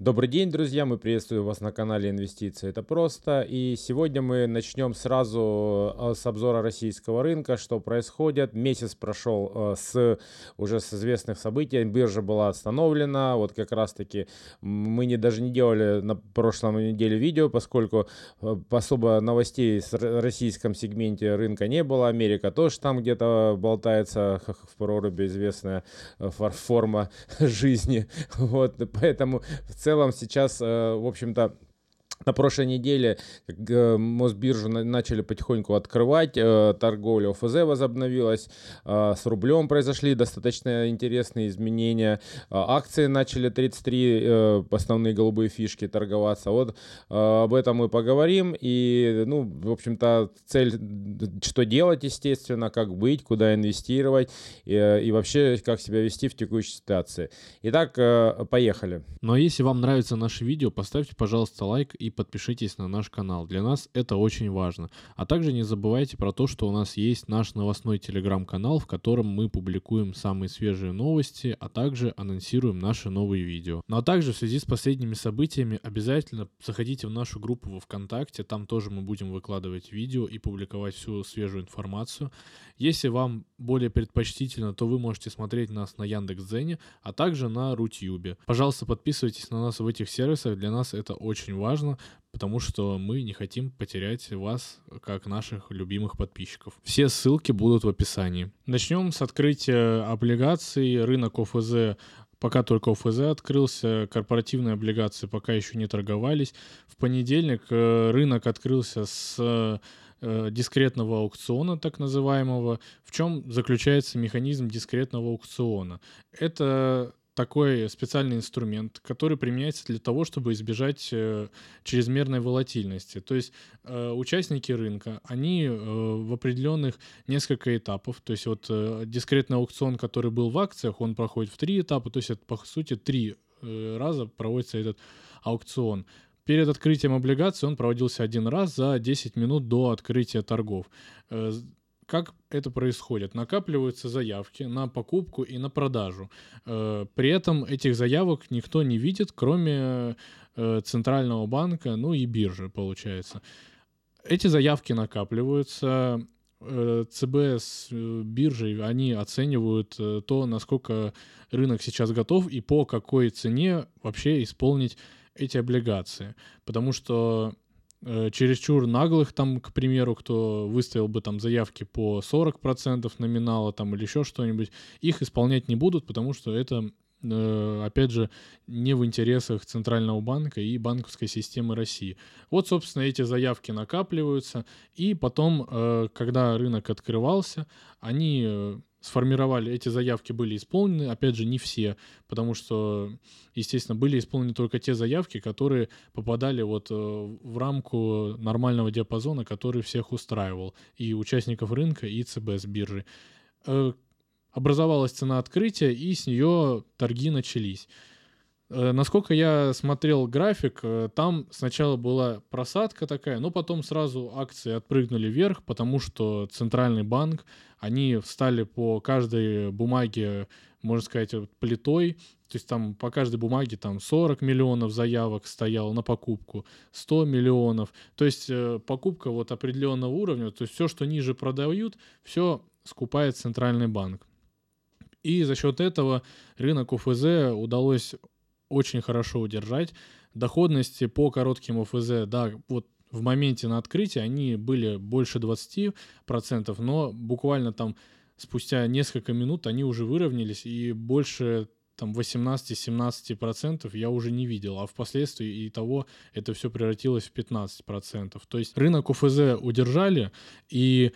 Добрый день, друзья! Мы приветствуем вас на канале Инвестиции. Это просто. И сегодня мы начнем сразу э, с обзора российского рынка, что происходит. Месяц прошел э, с уже с известных событий. Биржа была остановлена. Вот как раз таки мы не, даже не делали на прошлом неделе видео, поскольку э, особо новостей в российском сегменте рынка не было. Америка тоже там где-то болтается в проруби известная форма жизни. Вот, поэтому в целом целом сейчас, э, в общем-то, на прошлой неделе э, Мосбиржу начали потихоньку открывать, э, торговля ОФЗ возобновилась, с рублем произошли достаточно интересные изменения, акции начали 33 основные голубые фишки торговаться. Вот об этом мы поговорим и, ну, в общем-то, цель, что делать, естественно, как быть, куда инвестировать и, и вообще, как себя вести в текущей ситуации. Итак, поехали. Ну а если вам нравится наше видео, поставьте, пожалуйста, лайк и подпишитесь на наш канал. Для нас это очень важно. А также не забывайте про то, что у нас есть наш новостной телеграм-канал, в котором мы публикуем самые свежие новости, а также анонсируем наши новые видео. Ну а также в связи с последними событиями обязательно заходите в нашу группу во ВКонтакте, там тоже мы будем выкладывать видео и публиковать всю свежую информацию. Если вам более предпочтительно, то вы можете смотреть нас на Яндекс.Дзене, а также на Рутюбе. Пожалуйста, подписывайтесь на нас в этих сервисах, для нас это очень важно потому что мы не хотим потерять вас как наших любимых подписчиков. Все ссылки будут в описании. Начнем с открытия облигаций. Рынок ОФЗ пока только ОФЗ открылся, корпоративные облигации пока еще не торговались. В понедельник э, рынок открылся с э, дискретного аукциона, так называемого. В чем заключается механизм дискретного аукциона? Это такой специальный инструмент, который применяется для того, чтобы избежать э, чрезмерной волатильности. То есть э, участники рынка, они э, в определенных несколько этапов, то есть вот дискретный аукцион, который был в акциях, он проходит в три этапа, то есть это по сути три раза проводится этот аукцион. Перед открытием облигаций он проводился один раз за 10 минут до открытия торгов. Как это происходит? Накапливаются заявки на покупку и на продажу. Э, при этом этих заявок никто не видит, кроме э, центрального банка, ну и биржи, получается. Эти заявки накапливаются, э, ЦБ с биржей, они оценивают то, насколько рынок сейчас готов и по какой цене вообще исполнить эти облигации. Потому что чересчур наглых там, к примеру, кто выставил бы там заявки по 40% номинала там или еще что-нибудь, их исполнять не будут, потому что это э, опять же, не в интересах Центрального банка и банковской системы России. Вот, собственно, эти заявки накапливаются, и потом, э, когда рынок открывался, они сформировали, эти заявки были исполнены, опять же, не все, потому что, естественно, были исполнены только те заявки, которые попадали вот э, в рамку нормального диапазона, который всех устраивал, и участников рынка, и ЦБ с биржи. Э, образовалась цена открытия, и с нее торги начались. Э, насколько я смотрел график, там сначала была просадка такая, но потом сразу акции отпрыгнули вверх, потому что центральный банк они встали по каждой бумаге, можно сказать, плитой, то есть там по каждой бумаге там 40 миллионов заявок стояло на покупку, 100 миллионов. То есть э, покупка вот определенного уровня, то есть все, что ниже продают, все скупает центральный банк. И за счет этого рынок УФЗ удалось очень хорошо удержать. Доходности по коротким ОФЗ, да, вот в моменте на открытии они были больше 20%, но буквально там спустя несколько минут они уже выровнялись и больше там 18-17% я уже не видел, а впоследствии и того это все превратилось в 15%. То есть рынок УФЗ удержали, и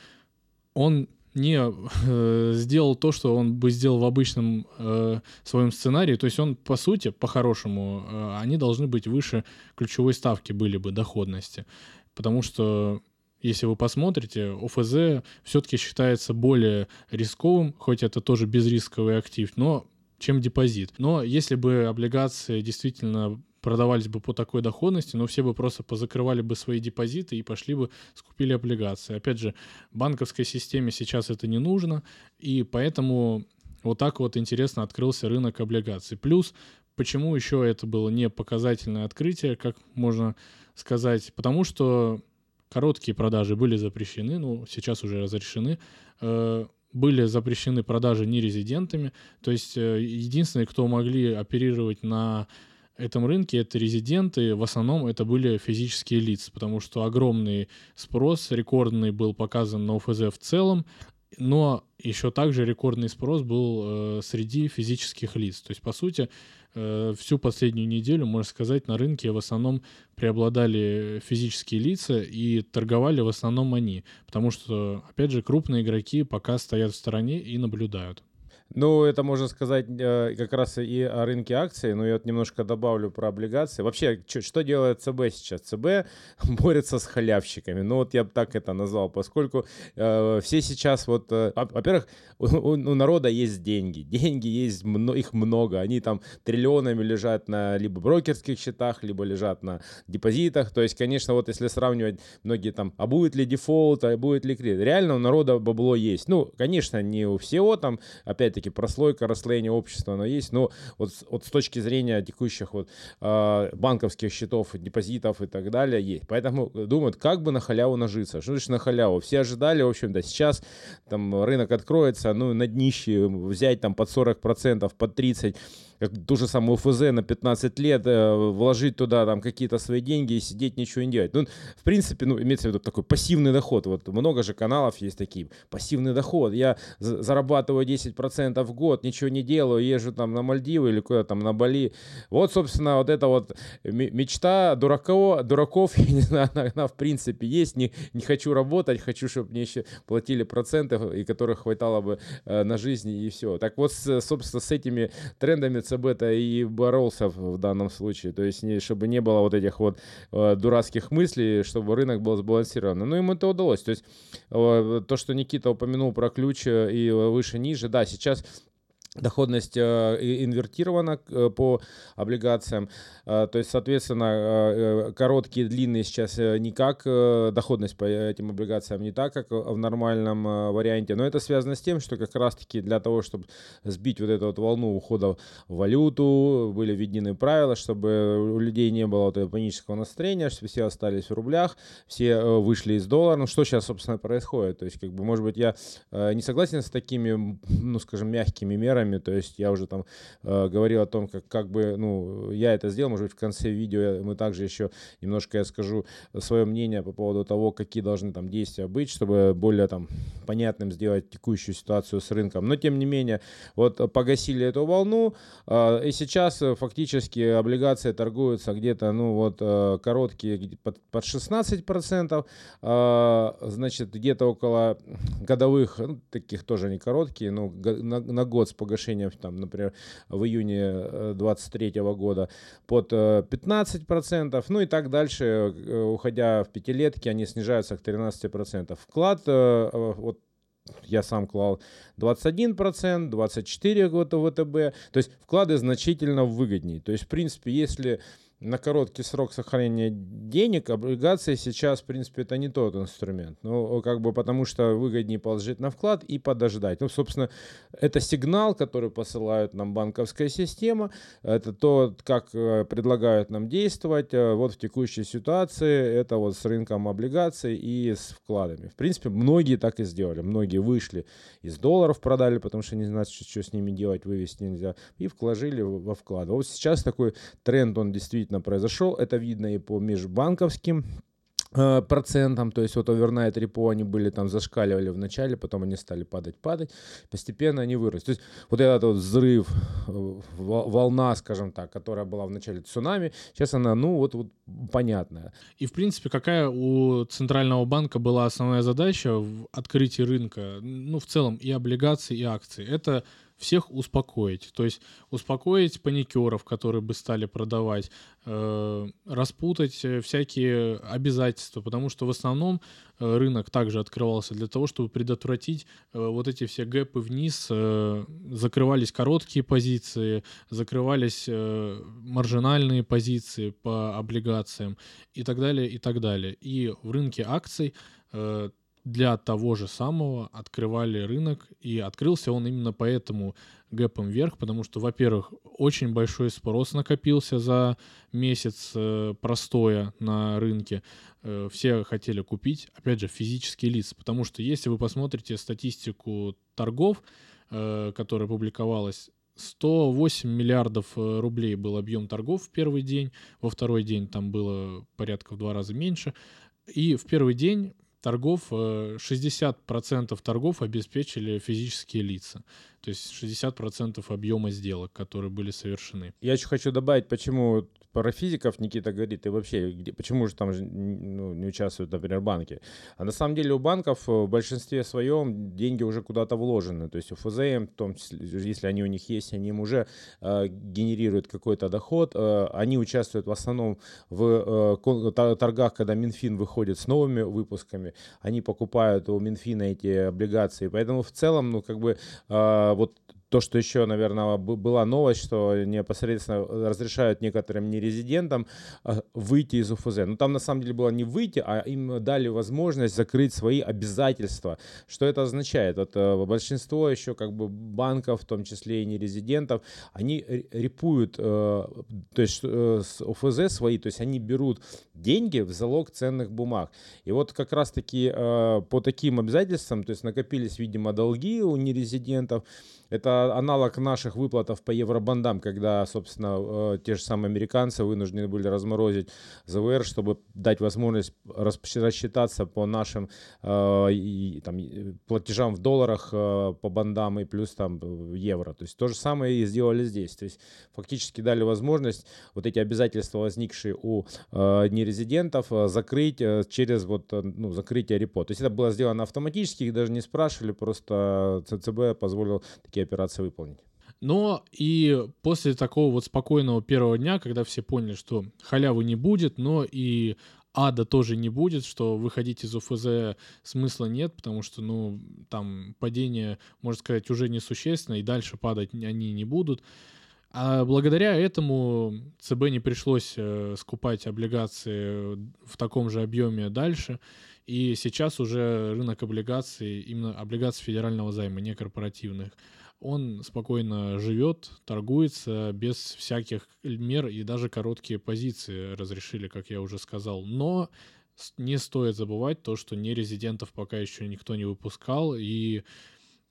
он не э, сделал то, что он бы сделал в обычном э, своем сценарии. То есть он, по сути, по-хорошему, э, они должны быть выше ключевой ставки были бы доходности. Потому что если вы посмотрите, ОФЗ все-таки считается более рисковым, хоть это тоже безрисковый актив, но чем депозит. Но если бы облигации действительно продавались бы по такой доходности, но все бы просто позакрывали бы свои депозиты и пошли бы, скупили облигации. Опять же, банковской системе сейчас это не нужно, и поэтому вот так вот интересно открылся рынок облигаций. Плюс почему еще это было не показательное открытие, как можно сказать? Потому что короткие продажи были запрещены, ну, сейчас уже разрешены, э, были запрещены продажи нерезидентами, то есть э, единственные, кто могли оперировать на этом рынке, это резиденты, в основном это были физические лица, потому что огромный спрос, рекордный был показан на ОФЗ в целом, но еще также рекордный спрос был э, среди физических лиц. То есть, по сути, э, всю последнюю неделю, можно сказать, на рынке в основном преобладали физические лица и торговали в основном они. Потому что, опять же, крупные игроки пока стоят в стороне и наблюдают. Ну, это можно сказать э, как раз и о рынке акций, но я вот немножко добавлю про облигации. Вообще, что делает ЦБ сейчас? ЦБ борется с халявщиками. Ну, вот я бы так это назвал, поскольку э, все сейчас вот... Э, во-первых, у, народа есть деньги. Деньги есть, их много. Они там триллионами лежат на либо брокерских счетах, либо лежат на депозитах. То есть, конечно, вот если сравнивать многие там, а будет ли дефолт, а будет ли кредит? Реально у народа бабло есть. Ну, конечно, не у всего там, опять-таки, все-таки прослойка расслоения общества, оно есть, но вот, вот с точки зрения текущих вот э, банковских счетов, депозитов и так далее есть. Поэтому думают, как бы на халяву нажиться. Что значит на халяву? Все ожидали, в общем-то, сейчас там рынок откроется, ну, на днище взять там под 40%, под 30% как ту же самую ФЗ на 15 лет, э, вложить туда там какие-то свои деньги и сидеть ничего не делать. Ну, в принципе, ну, имеется в виду такой пассивный доход. Вот много же каналов есть такие. Пассивный доход. Я зарабатываю 10% в год, ничего не делаю, езжу там на Мальдивы или куда там на Бали. Вот, собственно, вот эта вот мечта дураков, дураков, я не знаю, она, она в принципе есть. Не, не хочу работать, хочу, чтобы мне еще платили проценты, и которых хватало бы э, на жизнь и все. Так вот, собственно, с этими трендами ЦБ-то и боролся в данном случае. То есть, не, чтобы не было вот этих вот э, дурацких мыслей, чтобы рынок был сбалансирован. Ну, ему это удалось. То есть, э, то, что Никита упомянул про ключ э, и выше-ниже, да, сейчас доходность э, инвертирована э, по облигациям. Э, то есть, соответственно, короткие, длинные сейчас никак, доходность по этим облигациям не так, как в нормальном варианте. Но это связано с тем, что как раз-таки для того, чтобы сбить вот эту вот волну ухода в валюту, были введены правила, чтобы у людей не было вот этого панического настроения, чтобы все остались в рублях, все вышли из доллара. Ну, что сейчас, собственно, происходит? То есть, как бы, может быть, я не согласен с такими, ну, скажем, мягкими мерами, примерами, то есть я уже там э, говорил о том, как, как бы, ну, я это сделал, может быть, в конце видео мы также еще немножко я скажу свое мнение по поводу того, какие должны там действия быть, чтобы более там понятным сделать текущую ситуацию с рынком, но тем не менее, вот погасили эту волну, э, и сейчас фактически облигации торгуются где-то, ну, вот э, короткие под, под 16%, э, значит, где-то около годовых, ну, таких тоже не короткие, но на, на год с погашением, там, например, в июне 23 э, года под 15%, э, ну и так дальше, э, уходя в пятилетки, они снижаются к 13%. Вклад, вот я сам клал 21%, 24% года ВТБ. То есть вклады значительно выгоднее. То есть, в принципе, если на короткий срок сохранения денег облигации сейчас, в принципе, это не тот инструмент. Ну, как бы потому что выгоднее положить на вклад и подождать. Ну, собственно, это сигнал, который посылает нам банковская система. Это то, как э, предлагают нам действовать. Э, вот в текущей ситуации это вот с рынком облигаций и с вкладами. В принципе, многие так и сделали. Многие вышли из долларов, продали, потому что не знают, что, с ними делать, вывести нельзя. И вложили во вклады. Вот сейчас такой тренд, он действительно действительно произошел. Это видно и по межбанковским э, процентам, то есть вот овернайт репо они были там зашкаливали в начале, потом они стали падать, падать, постепенно они выросли. То есть вот этот вот взрыв, э, волна, скажем так, которая была в начале цунами, сейчас она, ну вот, вот понятная. И в принципе какая у Центрального банка была основная задача в открытии рынка, ну в целом и облигаций, и акций? Это всех успокоить. То есть успокоить паникеров, которые бы стали продавать, э, распутать э, всякие обязательства, потому что в основном э, рынок также открывался для того, чтобы предотвратить э, вот эти все гэпы вниз, э, закрывались короткие позиции, закрывались э, маржинальные позиции по облигациям и так далее, и так далее. И в рынке акций э, для того же самого открывали рынок, и открылся он именно поэтому гэпом вверх, потому что, во-первых, очень большой спрос накопился за месяц э, простоя на рынке. Э, все хотели купить, опять же, физические лица, потому что если вы посмотрите статистику торгов, э, которая публиковалась 108 миллиардов рублей был объем торгов в первый день, во второй день там было порядка в два раза меньше. И в первый день торгов, 60% э, торгов обеспечили физические лица. То есть 60% объема сделок, которые были совершены. Я еще хочу добавить, почему парафизиков Никита говорит, и вообще, где, почему же там ну, не участвуют, например, банки. А на самом деле у банков в большинстве своем деньги уже куда-то вложены. То есть у ФЗМ, в том числе, если они у них есть, они им уже э, генерируют какой-то доход. Э, они участвуют в основном в э, торгах, когда Минфин выходит с новыми выпусками. Они покупают у Минфина эти облигации. Поэтому в целом, ну, как бы, э, вот то, что еще, наверное, была новость, что непосредственно разрешают некоторым нерезидентам а, выйти из УФЗ. Но там на самом деле было не выйти, а им дали возможность закрыть свои обязательства. Что это означает? Вот э, большинство еще как бы банков, в том числе и нерезидентов, они репуют, э, то есть э, с УФЗ свои, то есть они берут деньги в залог ценных бумаг. И вот как раз-таки по таким обязательствам, то есть накопились, видимо, долги у нерезидентов, это аналог наших выплатов по евробандам, когда, собственно, э, те же самые американцы вынуждены были разморозить ЗВР, чтобы дать возможность рассчитаться по нашим э, там, платежам в долларах э, по бандам и плюс там евро. То есть то же самое и сделали здесь. То есть фактически дали возможность вот эти обязательства, возникшие у нерезидентов, закрыть через вот, ну, закрытие репо. То есть это было сделано автоматически, их даже не спрашивали, просто ЦЦБ позволил такие операции выполнить. Но и после такого вот спокойного первого дня, когда все поняли, что халявы не будет, но и ада тоже не будет, что выходить из УФЗ смысла нет, потому что, ну, там падение, можно сказать, уже несущественно, и дальше падать они не будут. А благодаря этому ЦБ не пришлось э, скупать облигации в таком же объеме дальше. И сейчас уже рынок облигаций, именно облигаций федерального займа, не корпоративных, он спокойно живет, торгуется без всяких мер и даже короткие позиции разрешили, как я уже сказал. Но не стоит забывать то, что нерезидентов пока еще никто не выпускал, и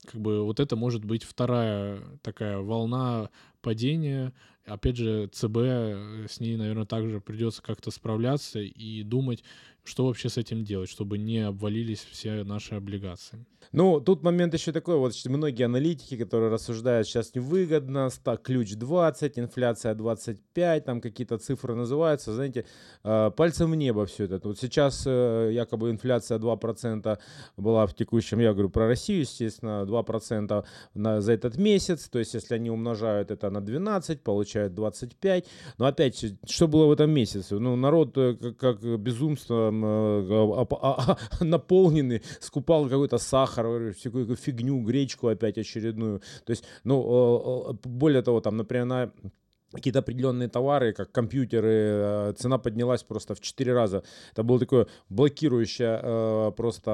как бы вот это может быть вторая такая волна падения. Опять же, ЦБ э, с ней, наверное, также придется как-то справляться и думать, что вообще с этим делать, чтобы не обвалились все наши облигации? Ну, тут момент еще такой, вот многие аналитики, которые рассуждают, сейчас невыгодно, так, ключ 20, инфляция 25, там какие-то цифры называются, знаете, э, пальцем в небо все это. Вот сейчас э, якобы инфляция 2% была в текущем, я говорю про Россию, естественно, 2% на, за этот месяц, то есть если они умножают это на 12, получают 25, но опять, что было в этом месяце? Ну, народ э, как, как безумство там э, а, а, наполненный, скупал какой-то сахар, всякую фигню, гречку опять очередную. То есть, ну, более того, там, например, на какие-то определенные товары, как компьютеры, э, цена поднялась просто в 4 раза. Это была такое блокирующая э, просто,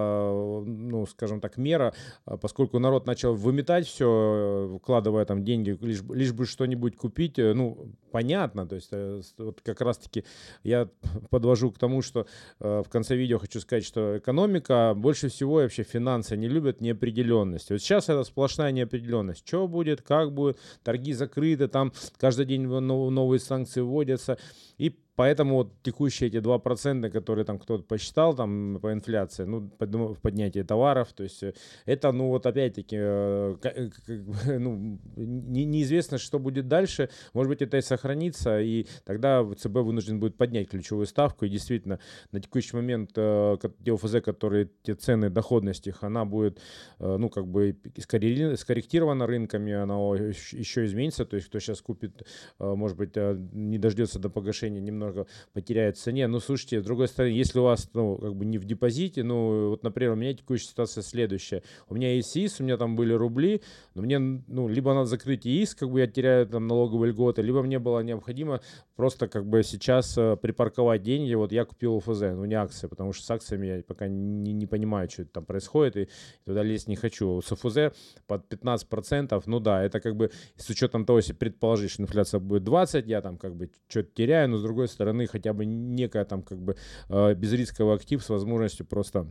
ну, скажем так, мера, э, поскольку народ начал выметать все, вкладывая там деньги, лишь, лишь бы что-нибудь купить, ну, понятно, то есть вот как раз-таки я подвожу к тому, что в конце видео хочу сказать, что экономика больше всего вообще финансы не любят неопределенность. Вот сейчас это сплошная неопределенность. Что будет, как будет, торги закрыты, там каждый день новые санкции вводятся. И Поэтому вот текущие эти 2%, которые там кто-то посчитал там по инфляции, ну, поднятие товаров, то есть э, это, ну, вот опять-таки, э, э, ну, неизвестно, что будет дальше. Может быть, это и сохранится, и тогда ЦБ вынужден будет поднять ключевую ставку, и действительно, на текущий момент те ОФЗ, которые, те цены, доходность их, она будет, ну, как бы скорректирована рынками, она еще изменится, то есть кто сейчас купит, может быть, не дождется до погашения немного немного потеряет в цене. Ну, слушайте, с другой стороны, если у вас, ну, как бы не в депозите, ну, вот, например, у меня текущая ситуация следующая. У меня есть ИС, у меня там были рубли, но мне, ну, либо надо закрыть ИС, как бы я теряю там налоговые льготы, либо мне было необходимо просто как бы сейчас э, припарковать деньги. Вот я купил УФЗ, ну, не акции, потому что с акциями я пока не, не понимаю, что там происходит, и туда лезть не хочу. С УФЗ под 15%, ну да, это как бы с учетом того, если предположить, что инфляция будет 20, я там как бы что-то теряю, но с другой стороны хотя бы некая там как бы э, безрисковый актив с возможностью просто а,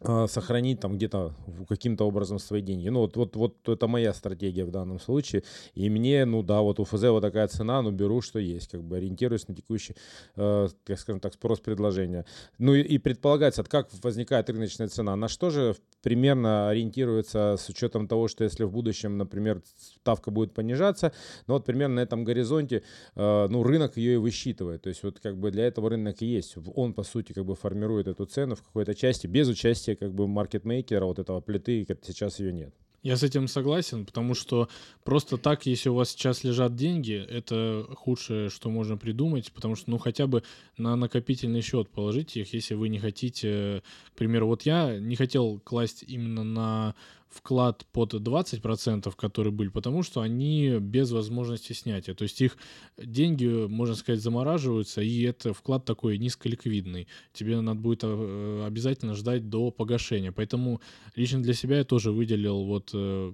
сохранить там где-то каким-то образом свои деньги. Ну, вот, вот, вот это моя стратегия в данном случае. И мне, ну да, вот у ФЗ вот такая цена, ну, беру, что есть, как бы ориентируюсь на текущий, э, так скажем так, спрос предложения. Ну и, и предполагается, как возникает рыночная цена. На что же примерно ориентируется с учетом того, что если в будущем, например, ставка будет понижаться, ну вот примерно на этом горизонте, э, ну, рынок ее и высчитывает. То есть вот как бы для этого рынок и есть. Он, по сути, как бы формирует эту цену в какой-то части без участия как бы маркетмейкера, вот этого плиты, сейчас ее нет. Я с этим согласен, потому что просто так, если у вас сейчас лежат деньги, это худшее, что можно придумать, потому что, ну, хотя бы на накопительный счет положите их, если вы не хотите, к примеру, вот я не хотел класть именно на вклад под 20%, которые были, потому что они без возможности снятия. То есть их деньги, можно сказать, замораживаются, и это вклад такой низколиквидный. Тебе надо будет э, обязательно ждать до погашения. Поэтому лично для себя я тоже выделил вот э,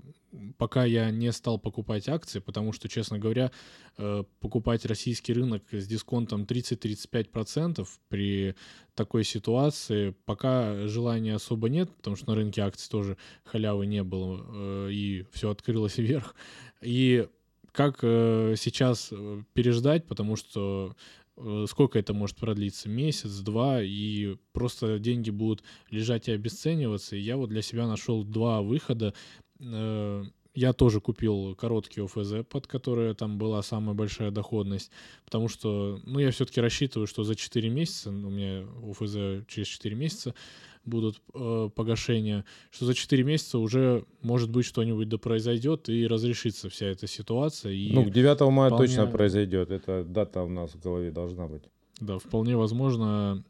пока я не стал покупать акции, потому что, честно говоря, э, покупать российский рынок с дисконтом 30-35% при такой ситуации пока желания особо нет, потому что на рынке акций тоже халявы не было, э, и все открылось вверх. И как э, сейчас переждать, потому что сколько это может продлиться, месяц, два, и просто деньги будут лежать и обесцениваться. И я вот для себя нашел два выхода. Э, я тоже купил короткий ОФЗ, под которые там была самая большая доходность, потому что, ну, я все-таки рассчитываю, что за 4 месяца, ну, у меня ОФЗ через 4 месяца будут э, погашения, что за 4 месяца уже, может быть, что-нибудь да произойдет и разрешится вся эта ситуация. И ну, к 9 мая вполне... точно произойдет, эта дата у нас в голове должна быть. Да, вполне возможно,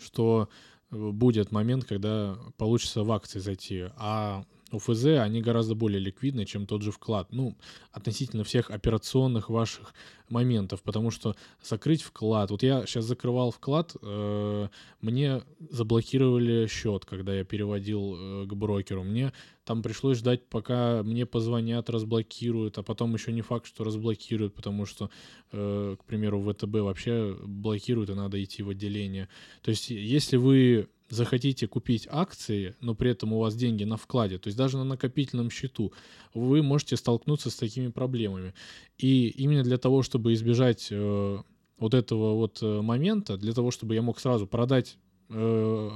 что будет момент, когда получится в акции зайти, а УФЗ, они гораздо более ликвидны, чем тот же вклад. Ну, относительно всех операционных ваших моментов, потому что закрыть вклад. Вот я сейчас закрывал вклад, э, мне заблокировали счет, когда я переводил э, к брокеру. Мне там пришлось ждать, пока мне позвонят, разблокируют, а потом еще не факт, что разблокируют, потому что, э, к примеру, ВТБ вообще блокируют, и надо идти в отделение. То есть, если вы захотите купить акции, но при этом у вас деньги на вкладе, то есть даже на накопительном счету, вы можете столкнуться с такими проблемами. И именно для того, чтобы избежать э, вот этого вот э, момента, для того, чтобы я мог сразу продать э,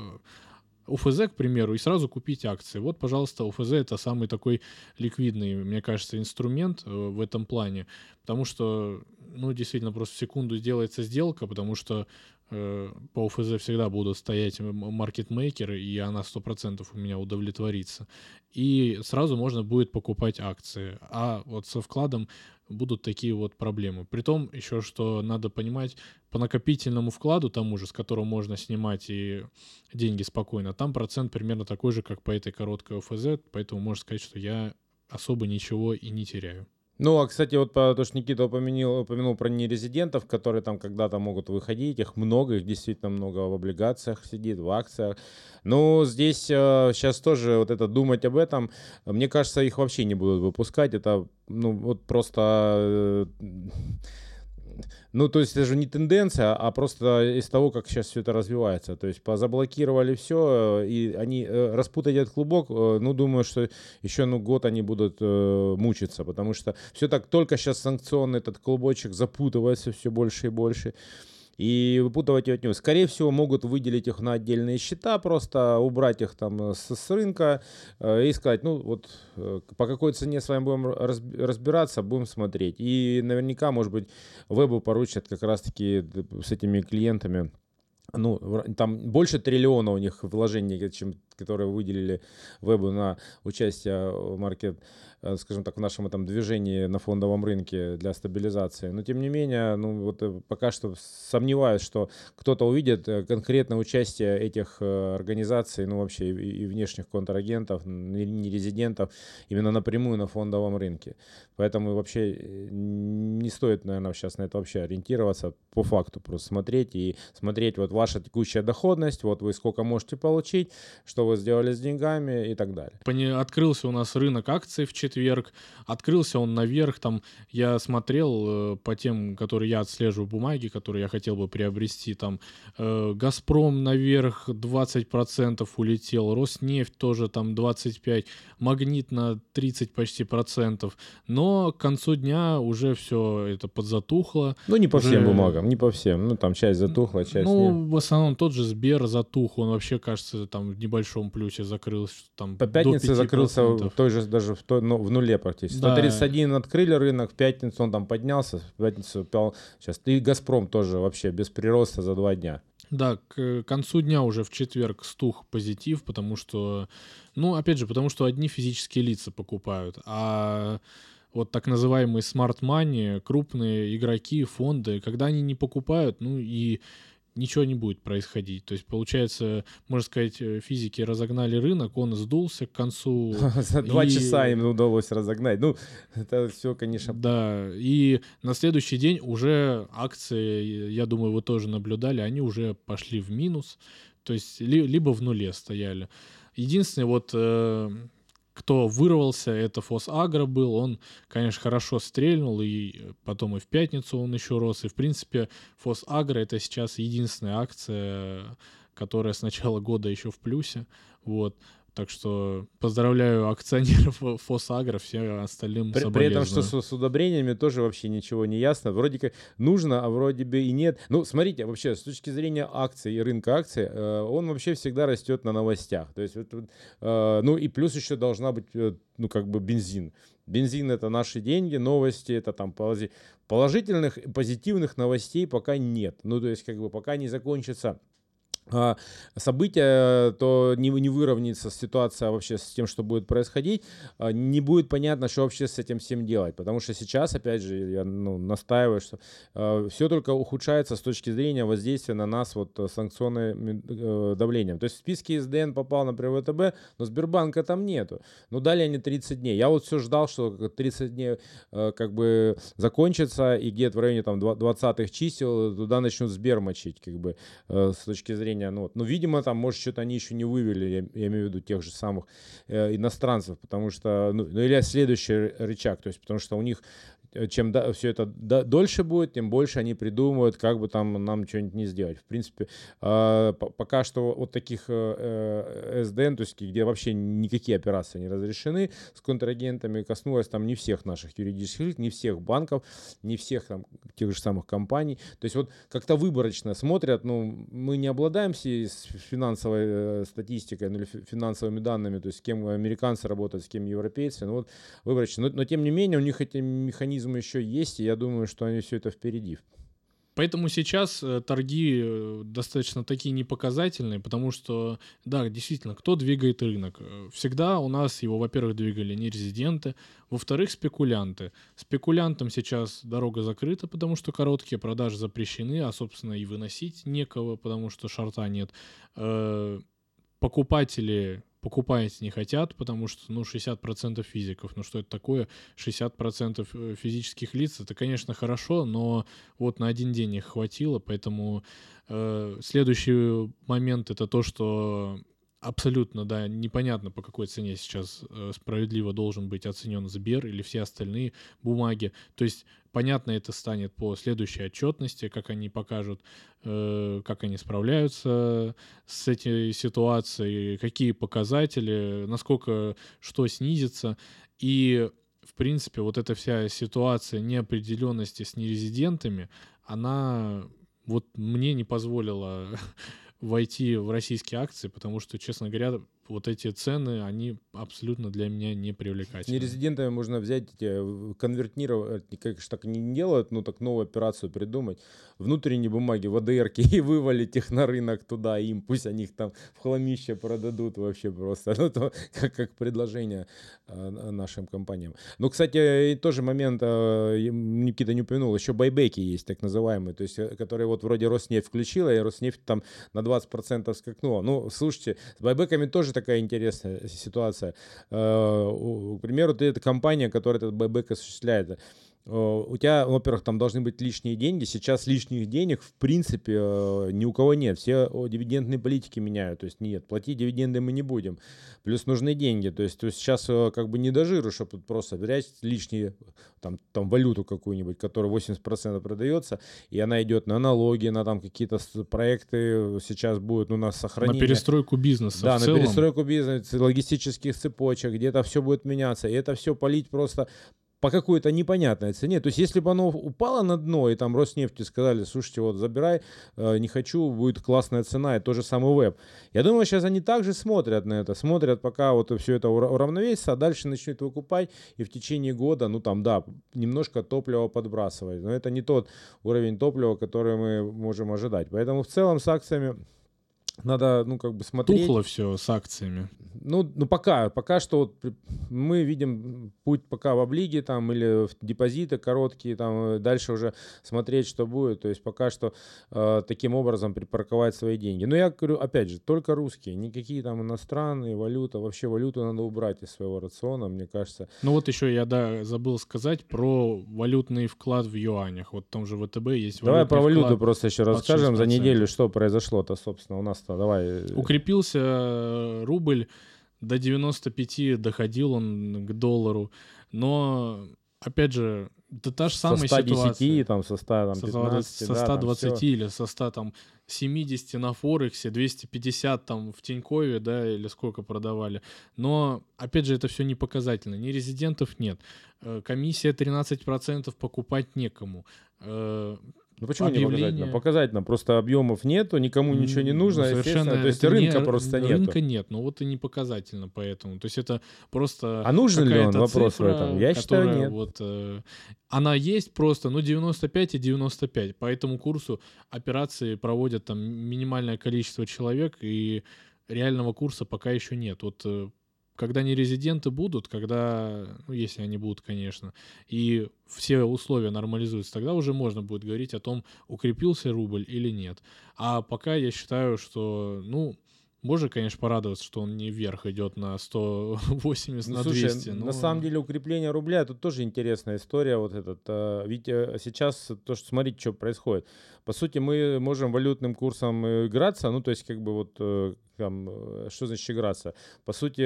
УФЗ, к примеру, и сразу купить акции. Вот, пожалуйста, УФЗ это самый такой ликвидный, мне кажется, инструмент э, в этом плане, потому что, ну, действительно, просто в секунду делается сделка, потому что Э, по ОФЗ всегда будут стоять маркетмейкеры, и она 100% у меня удовлетворится. И сразу можно будет покупать акции. А вот со вкладом будут такие вот проблемы. Притом еще, что надо понимать, по накопительному вкладу тому же, с которого можно снимать и деньги спокойно, там процент примерно такой же, как по этой короткой ОФЗ, поэтому можно сказать, что я особо ничего и не теряю. Ну, а, кстати, вот то, что Никита упомянул, упомянул про нерезидентов, которые там когда-то могут выходить, их много, их действительно много в облигациях сидит, в акциях. Ну, здесь э, сейчас тоже вот это думать об этом, мне кажется, их вообще не будут выпускать, это, ну, вот просто... Э, ну, то есть это же не тенденция, а просто из того, как сейчас все это развивается. То есть позаблокировали все, э, и они э, распутать этот клубок, э, ну, думаю, что еще ну, год они будут мучиться, потому что все так, только сейчас санкционный этот клубочек запутывается все больше и больше и выпутывать от него. Скорее всего, могут выделить их на отдельные счета, просто убрать их там э, с, с рынка э, и сказать, ну вот э, по какой цене с вами будем разбираться, будем смотреть. И наверняка, может быть, вебу поручат как раз-таки с этими клиентами ну, там больше триллиона у них вложений, чем которые выделили вебу на участие в маркет скажем так, в нашем этом движении на фондовом рынке для стабилизации. Но тем не менее, ну вот э, пока что сомневаюсь, что кто-то увидит э, конкретное участие этих организаций, ну вообще и, внешних контрагентов, не резидентов, именно напрямую на фондовом рынке. Поэтому вообще не стоит, наверное, сейчас на это вообще ориентироваться, по факту просто смотреть и смотреть вот ваша текущая доходность, вот вы сколько можете получить, что вы сделали с деньгами и так далее. Открылся у нас рынок акций в четверг. Открылся он наверх, там я смотрел э, по тем, которые я отслеживаю бумаги, которые я хотел бы приобрести, там э, Газпром наверх 20% улетел, Роснефть тоже там 25%, Магнит на 30 почти процентов. Но к концу дня уже все это подзатухло. Ну не по уже... всем бумагам, не по всем. Ну там часть затухла, часть Ну нет. в основном тот же Сбер затух, он вообще кажется там в небольшом плюсе закрылся. Там, по пятнице закрылся в той же даже в той, ну, в нуле практически. Да. 131 открыли рынок, в пятницу он там поднялся, в пятницу упал. Сейчас и Газпром тоже вообще без прироста за два дня. Да, к концу дня уже в четверг стух позитив, потому что, ну, опять же, потому что одни физические лица покупают, а вот так называемые smart money, крупные игроки, фонды, когда они не покупают, ну и ничего не будет происходить. То есть, получается, можно сказать, э, физики разогнали рынок, он сдулся к концу. За два и... часа им удалось разогнать. Ну, это все, конечно. Да, и на следующий день уже акции, я думаю, вы тоже наблюдали, они уже пошли в минус, то есть либо в нуле стояли. Единственное, вот э, кто вырвался, это Фос Агро был. Он, конечно, хорошо стрельнул, и потом и в пятницу он еще рос. И, в принципе, Фос Агро — это сейчас единственная акция, которая с начала года еще в плюсе. Вот. Так что поздравляю акционеров Фосагро, все остальным при, при этом, что с, с удобрениями тоже вообще ничего не ясно. Вроде как нужно, а вроде бы и нет. Ну, смотрите, вообще, с точки зрения акций и рынка акций, э, он вообще всегда растет на новостях. То есть, вот, э, ну и плюс еще должна быть, э, ну, как бы бензин. Бензин это наши деньги, новости это там положительных, позитивных новостей пока нет. Ну, то есть, как бы пока не закончится события, то не, не выровняется ситуация вообще с тем, что будет происходить, а, не будет понятно, что вообще с этим всем делать. Потому что сейчас, опять же, я ну, настаиваю, что э, все только ухудшается с точки зрения воздействия на нас вот э, санкционным э, давлением. То есть в списке СДН попал, например, ВТБ, но Сбербанка там нету. Ну, дали они 30 дней. Я вот все ждал, что 30 дней э, как бы закончится, и где-то в районе там 20-х чисел туда начнут Сбер мочить, как бы, э, с точки зрения зрения, ну, ну, видимо, там, может, что-то они еще не вывели, я, я имею в виду тех же самых э, иностранцев, потому что, ну, ну, или следующий рычаг, то есть, потому что у них чем да, все это да, дольше будет, тем больше они придумывают, как бы там нам что-нибудь не сделать. В принципе, э, пока что вот таких э, SDN, то есть где вообще никакие операции не разрешены с контрагентами, коснулось там не всех наших юридических лиц, не всех банков, не всех там тех же самых компаний. То есть вот как-то выборочно смотрят, ну, мы не обладаем с финансовой статистикой ну, или финансовыми данными, то есть с кем американцы работают, с кем европейцы, ну вот выборочно. Но, но тем не менее у них эти механизмы механизмы еще есть, и я думаю, что они все это впереди. Поэтому сейчас э, торги э, достаточно такие непоказательные, потому что, да, действительно, кто двигает рынок? Э, всегда у нас его, во-первых, двигали не резиденты, во-вторых, спекулянты. Спекулянтам сейчас дорога закрыта, потому что короткие продажи запрещены, а, собственно, и выносить некого, потому что шарта нет. Покупатели покупать не хотят, потому что, ну, 60% физиков, ну, что это такое? 60% э, физических лиц, это, конечно, хорошо, но вот на один день их хватило, поэтому э, следующий момент это то, что абсолютно, да, непонятно, по какой цене сейчас э, справедливо должен быть оценен Сбер или все остальные бумаги. То есть понятно это станет по следующей отчетности, как они покажут, э, как они справляются с этой ситуацией, какие показатели, насколько что снизится. И, в принципе, вот эта вся ситуация неопределенности с нерезидентами, она вот мне не позволила войти в российские акции, потому что, честно говоря, вот эти цены, они абсолютно для меня не привлекательны. Нерезидентами можно взять, эти, конвертировать, конечно, так не делают, но так новую операцию придумать, внутренние бумаги, ВДР и вывалить их на рынок туда, им пусть они их там в хламище продадут вообще просто, ну, то, как, как предложение э, нашим компаниям. Ну, кстати, тоже момент, э, Никита не упомянул, еще байбеки есть, так называемые, то есть, э, которые вот вроде Роснефть включила, и Роснефть там на 20% скакнула. Ну, слушайте, с байбеками тоже такая интересная ситуация. Э, к примеру, ты это компания, которая этот байбек осуществляет. Э, у тебя, во-первых, там должны быть лишние деньги. Сейчас лишних денег, в принципе, э, ни у кого нет. Все дивидендные политики меняют. То есть нет, платить дивиденды мы не будем. Плюс нужны деньги. То есть, то есть сейчас э, как бы не до жиру, чтобы просто взять лишние, там, там валюту какую-нибудь, которая 80% продается, и она идет на налоги, на там какие-то проекты сейчас будут у нас сохранение. На перестройку бизнеса Да, на целом. перестройку бизнеса, логистических цепочек, где-то все будет меняться. И это все полить просто по какой-то непонятной цене. То есть, если бы оно упало на дно, и там Роснефти сказали, слушайте, вот забирай, э, не хочу, будет классная цена, и то же самое веб. Я думаю, сейчас они также смотрят на это, смотрят, пока вот все это уравновесится, а дальше начнут выкупать, и в течение года, ну там, да, немножко топлива подбрасывать. Но это не тот уровень топлива, который мы можем ожидать. Поэтому в целом с акциями надо, ну, как бы смотреть. Тухло все с акциями. Ну, ну пока, пока что вот мы видим путь пока в облиге там или в депозиты короткие, там э, дальше уже смотреть, что будет. То есть пока что э, таким образом припарковать свои деньги. Но я говорю, опять же, только русские, никакие там иностранные валюта, вообще валюту надо убрать из своего рациона, мне кажется. Ну вот еще я да, забыл сказать про валютный вклад в юанях. Вот в том же ВТБ есть Давай про валюту просто еще расскажем за неделю, что произошло-то, собственно, у нас что? Давай. Э, Укрепился э, рубль, до 95 доходил он к доллару, но, опять же, это та же самая со 110, ситуация. там, со 100, там, 15, со 120 да, или со 100, там, 70 на Форексе, 250 там в Тинькове, да, или сколько продавали. Но, опять же, это все не показательно. Ни резидентов нет. Э, комиссия 13% покупать некому. Ну почему объявление... не показательно? Показательно, просто объемов нету, никому ничего не нужно, ну, совершенно. То есть рынка не, просто нет. Рынка нет, ну вот и не показательно поэтому. То есть это просто. А нужен ли он вопрос цифра, в этом? Я считаю нет. Вот, э, она есть просто, ну 95 и 95. По этому курсу операции проводят там минимальное количество человек и реального курса пока еще нет. Вот э, когда не резиденты будут, когда, ну, если они будут, конечно, и все условия нормализуются, тогда уже можно будет говорить о том, укрепился рубль или нет. А пока я считаю, что, ну, можно, конечно, порадоваться, что он не вверх идет на 180, ну, на слушай, 200. Но... На самом деле укрепление рубля, тут тоже интересная история. Вот этот, а, ведь э, сейчас то, что смотрите, что происходит. По сути, мы можем валютным курсом играться, ну, то есть, как бы вот э, там, э, что значит играться? По сути,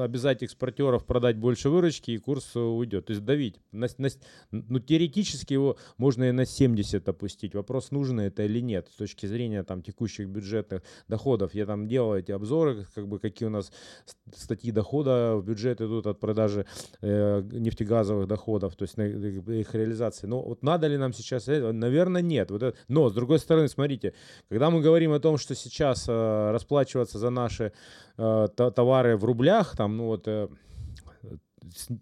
обязать экспортеров продать больше выручки, и курс уйдет. То есть давить. На, на, ну, теоретически его можно и на 70 опустить. Вопрос, нужно это или нет, с точки зрения там, текущих бюджетных доходов. Я там делал эти обзоры, как бы, какие у нас статьи дохода в бюджет идут от продажи э, нефтегазовых доходов, то есть на их реализации. Но вот надо ли нам сейчас это? Наверное, нет. Вот это, но, с другой стороны, смотрите, когда мы говорим о том, что сейчас э, расплачиваться расплачиваться за наши э, товары в рублях, там, ну вот, э,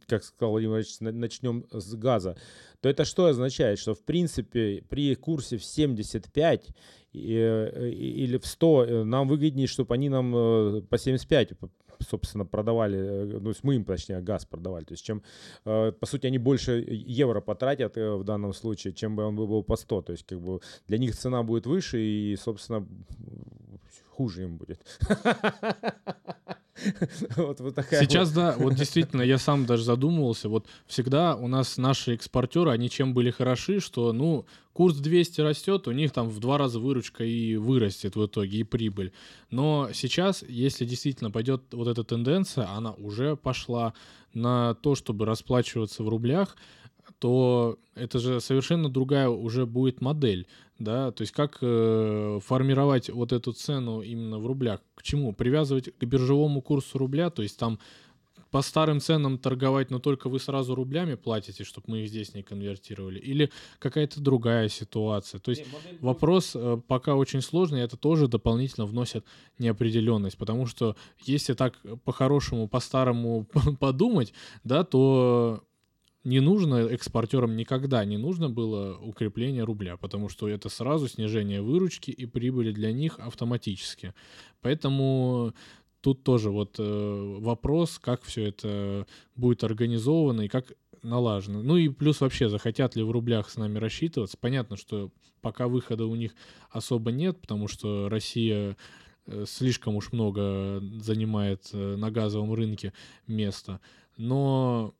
как сказал Владимир Ильич, начнем с газа, то это что означает? Что, в принципе, при курсе в 75 э, или в 100 э, нам выгоднее, чтобы они нам э, по 75 собственно, продавали, ну, мы им, точнее, газ продавали. То есть, чем, по сути, они больше евро потратят в данном случае, чем бы он был по 100. То есть, как бы для них цена будет выше, и, собственно, хуже им будет. вот, вот такая Сейчас, вот. да, вот действительно, я сам даже задумывался, вот всегда у нас наши экспортеры, они чем были хороши, что, ну, курс 200 растет, у них там в два раза выручка и вырастет в итоге, и прибыль. Но сейчас, если действительно пойдет вот эта тенденция, она уже пошла на то, чтобы расплачиваться в рублях, то это же совершенно другая уже будет модель, да, то есть как э, формировать вот эту цену именно в рублях, к чему? Привязывать к биржевому курсу рубля, то есть там по старым ценам торговать, но только вы сразу рублями платите, чтобы мы их здесь не конвертировали? Или какая-то другая ситуация? То есть вопрос э, пока очень сложный, это тоже дополнительно вносит неопределенность, потому что если так по-хорошему, по-старому подумать, да, то не нужно экспортерам никогда не нужно было укрепление рубля, потому что это сразу снижение выручки и прибыли для них автоматически. Поэтому тут тоже вот э, вопрос, как все это будет организовано и как налажено. Ну и плюс вообще, захотят ли в рублях с нами рассчитываться. Понятно, что пока выхода у них особо нет, потому что Россия э, слишком уж много занимает э, на газовом рынке места. Но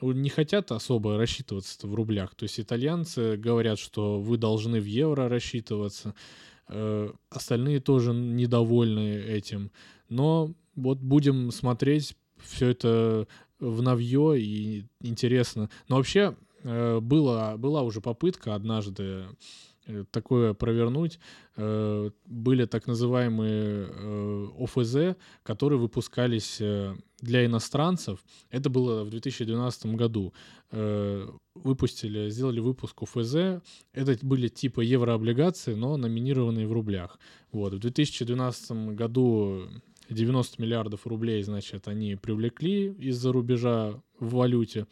не хотят особо рассчитываться в рублях. То есть итальянцы говорят, что вы должны в евро рассчитываться. Э, остальные тоже недовольны этим. Но вот будем смотреть все это в новье и интересно. Но вообще э, было, была уже попытка однажды такое провернуть. Э, были так называемые э, ОФЗ, которые выпускались для иностранцев. Это было в 2012 году. Выпустили, сделали выпуск ОФЗ. Это были типа еврооблигации, но номинированные в рублях. Вот. В 2012 году 90 миллиардов рублей, значит, они привлекли из-за рубежа в валюте.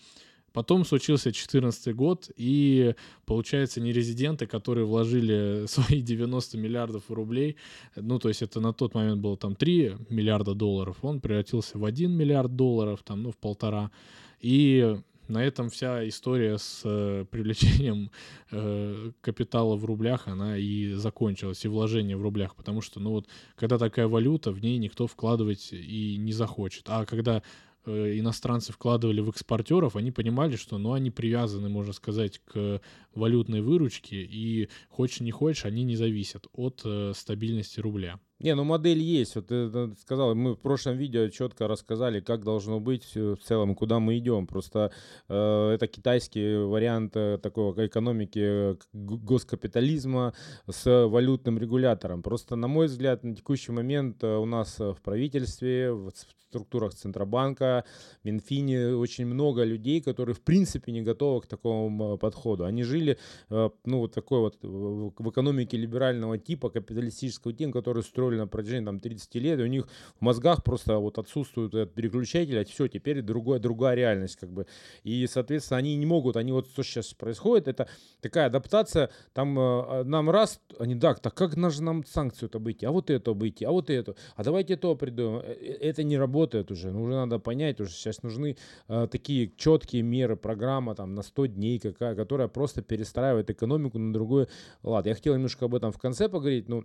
Потом случился 2014 год, и, получается, нерезиденты, которые вложили свои 90 миллиардов рублей, ну, то есть это на тот момент было там 3 миллиарда долларов, он превратился в 1 миллиард долларов, там, ну, в полтора. И на этом вся история с э, привлечением э, капитала в рублях, она и закончилась, и вложение в рублях, потому что, ну вот, когда такая валюта, в ней никто вкладывать и не захочет. А когда иностранцы вкладывали в экспортеров, они понимали, что ну, они привязаны, можно сказать, к валютной выручке, и хочешь не хочешь, они не зависят от э, стабильности рубля. Не, ну модель есть. Вот ты сказал, мы в прошлом видео четко рассказали, как должно быть в целом, куда мы идем. Просто э, это китайский вариант э, такого экономики э, госкапитализма с валютным регулятором. Просто, на мой взгляд, на текущий момент у нас в правительстве, в структурах Центробанка, Минфине очень много людей, которые в принципе не готовы к такому подходу. Они жили, ну, вот такой вот в экономике либерального типа, капиталистического типа, который строили на протяжении там, 30 лет, и у них в мозгах просто вот отсутствует этот переключатель, а все, теперь другая, другая реальность как бы. И, соответственно, они не могут, они вот что сейчас происходит, это такая адаптация, там э, нам раз, они, да, так как нам санкцию это обойти, а вот это обойти, а вот это, а давайте то придумаем. Э, э, это не работает уже, ну, уже надо понять, уже сейчас нужны э, такие четкие меры, программа там на 100 дней, какая, которая просто перестраивает экономику на другой лад. Я хотел немножко об этом в конце поговорить, но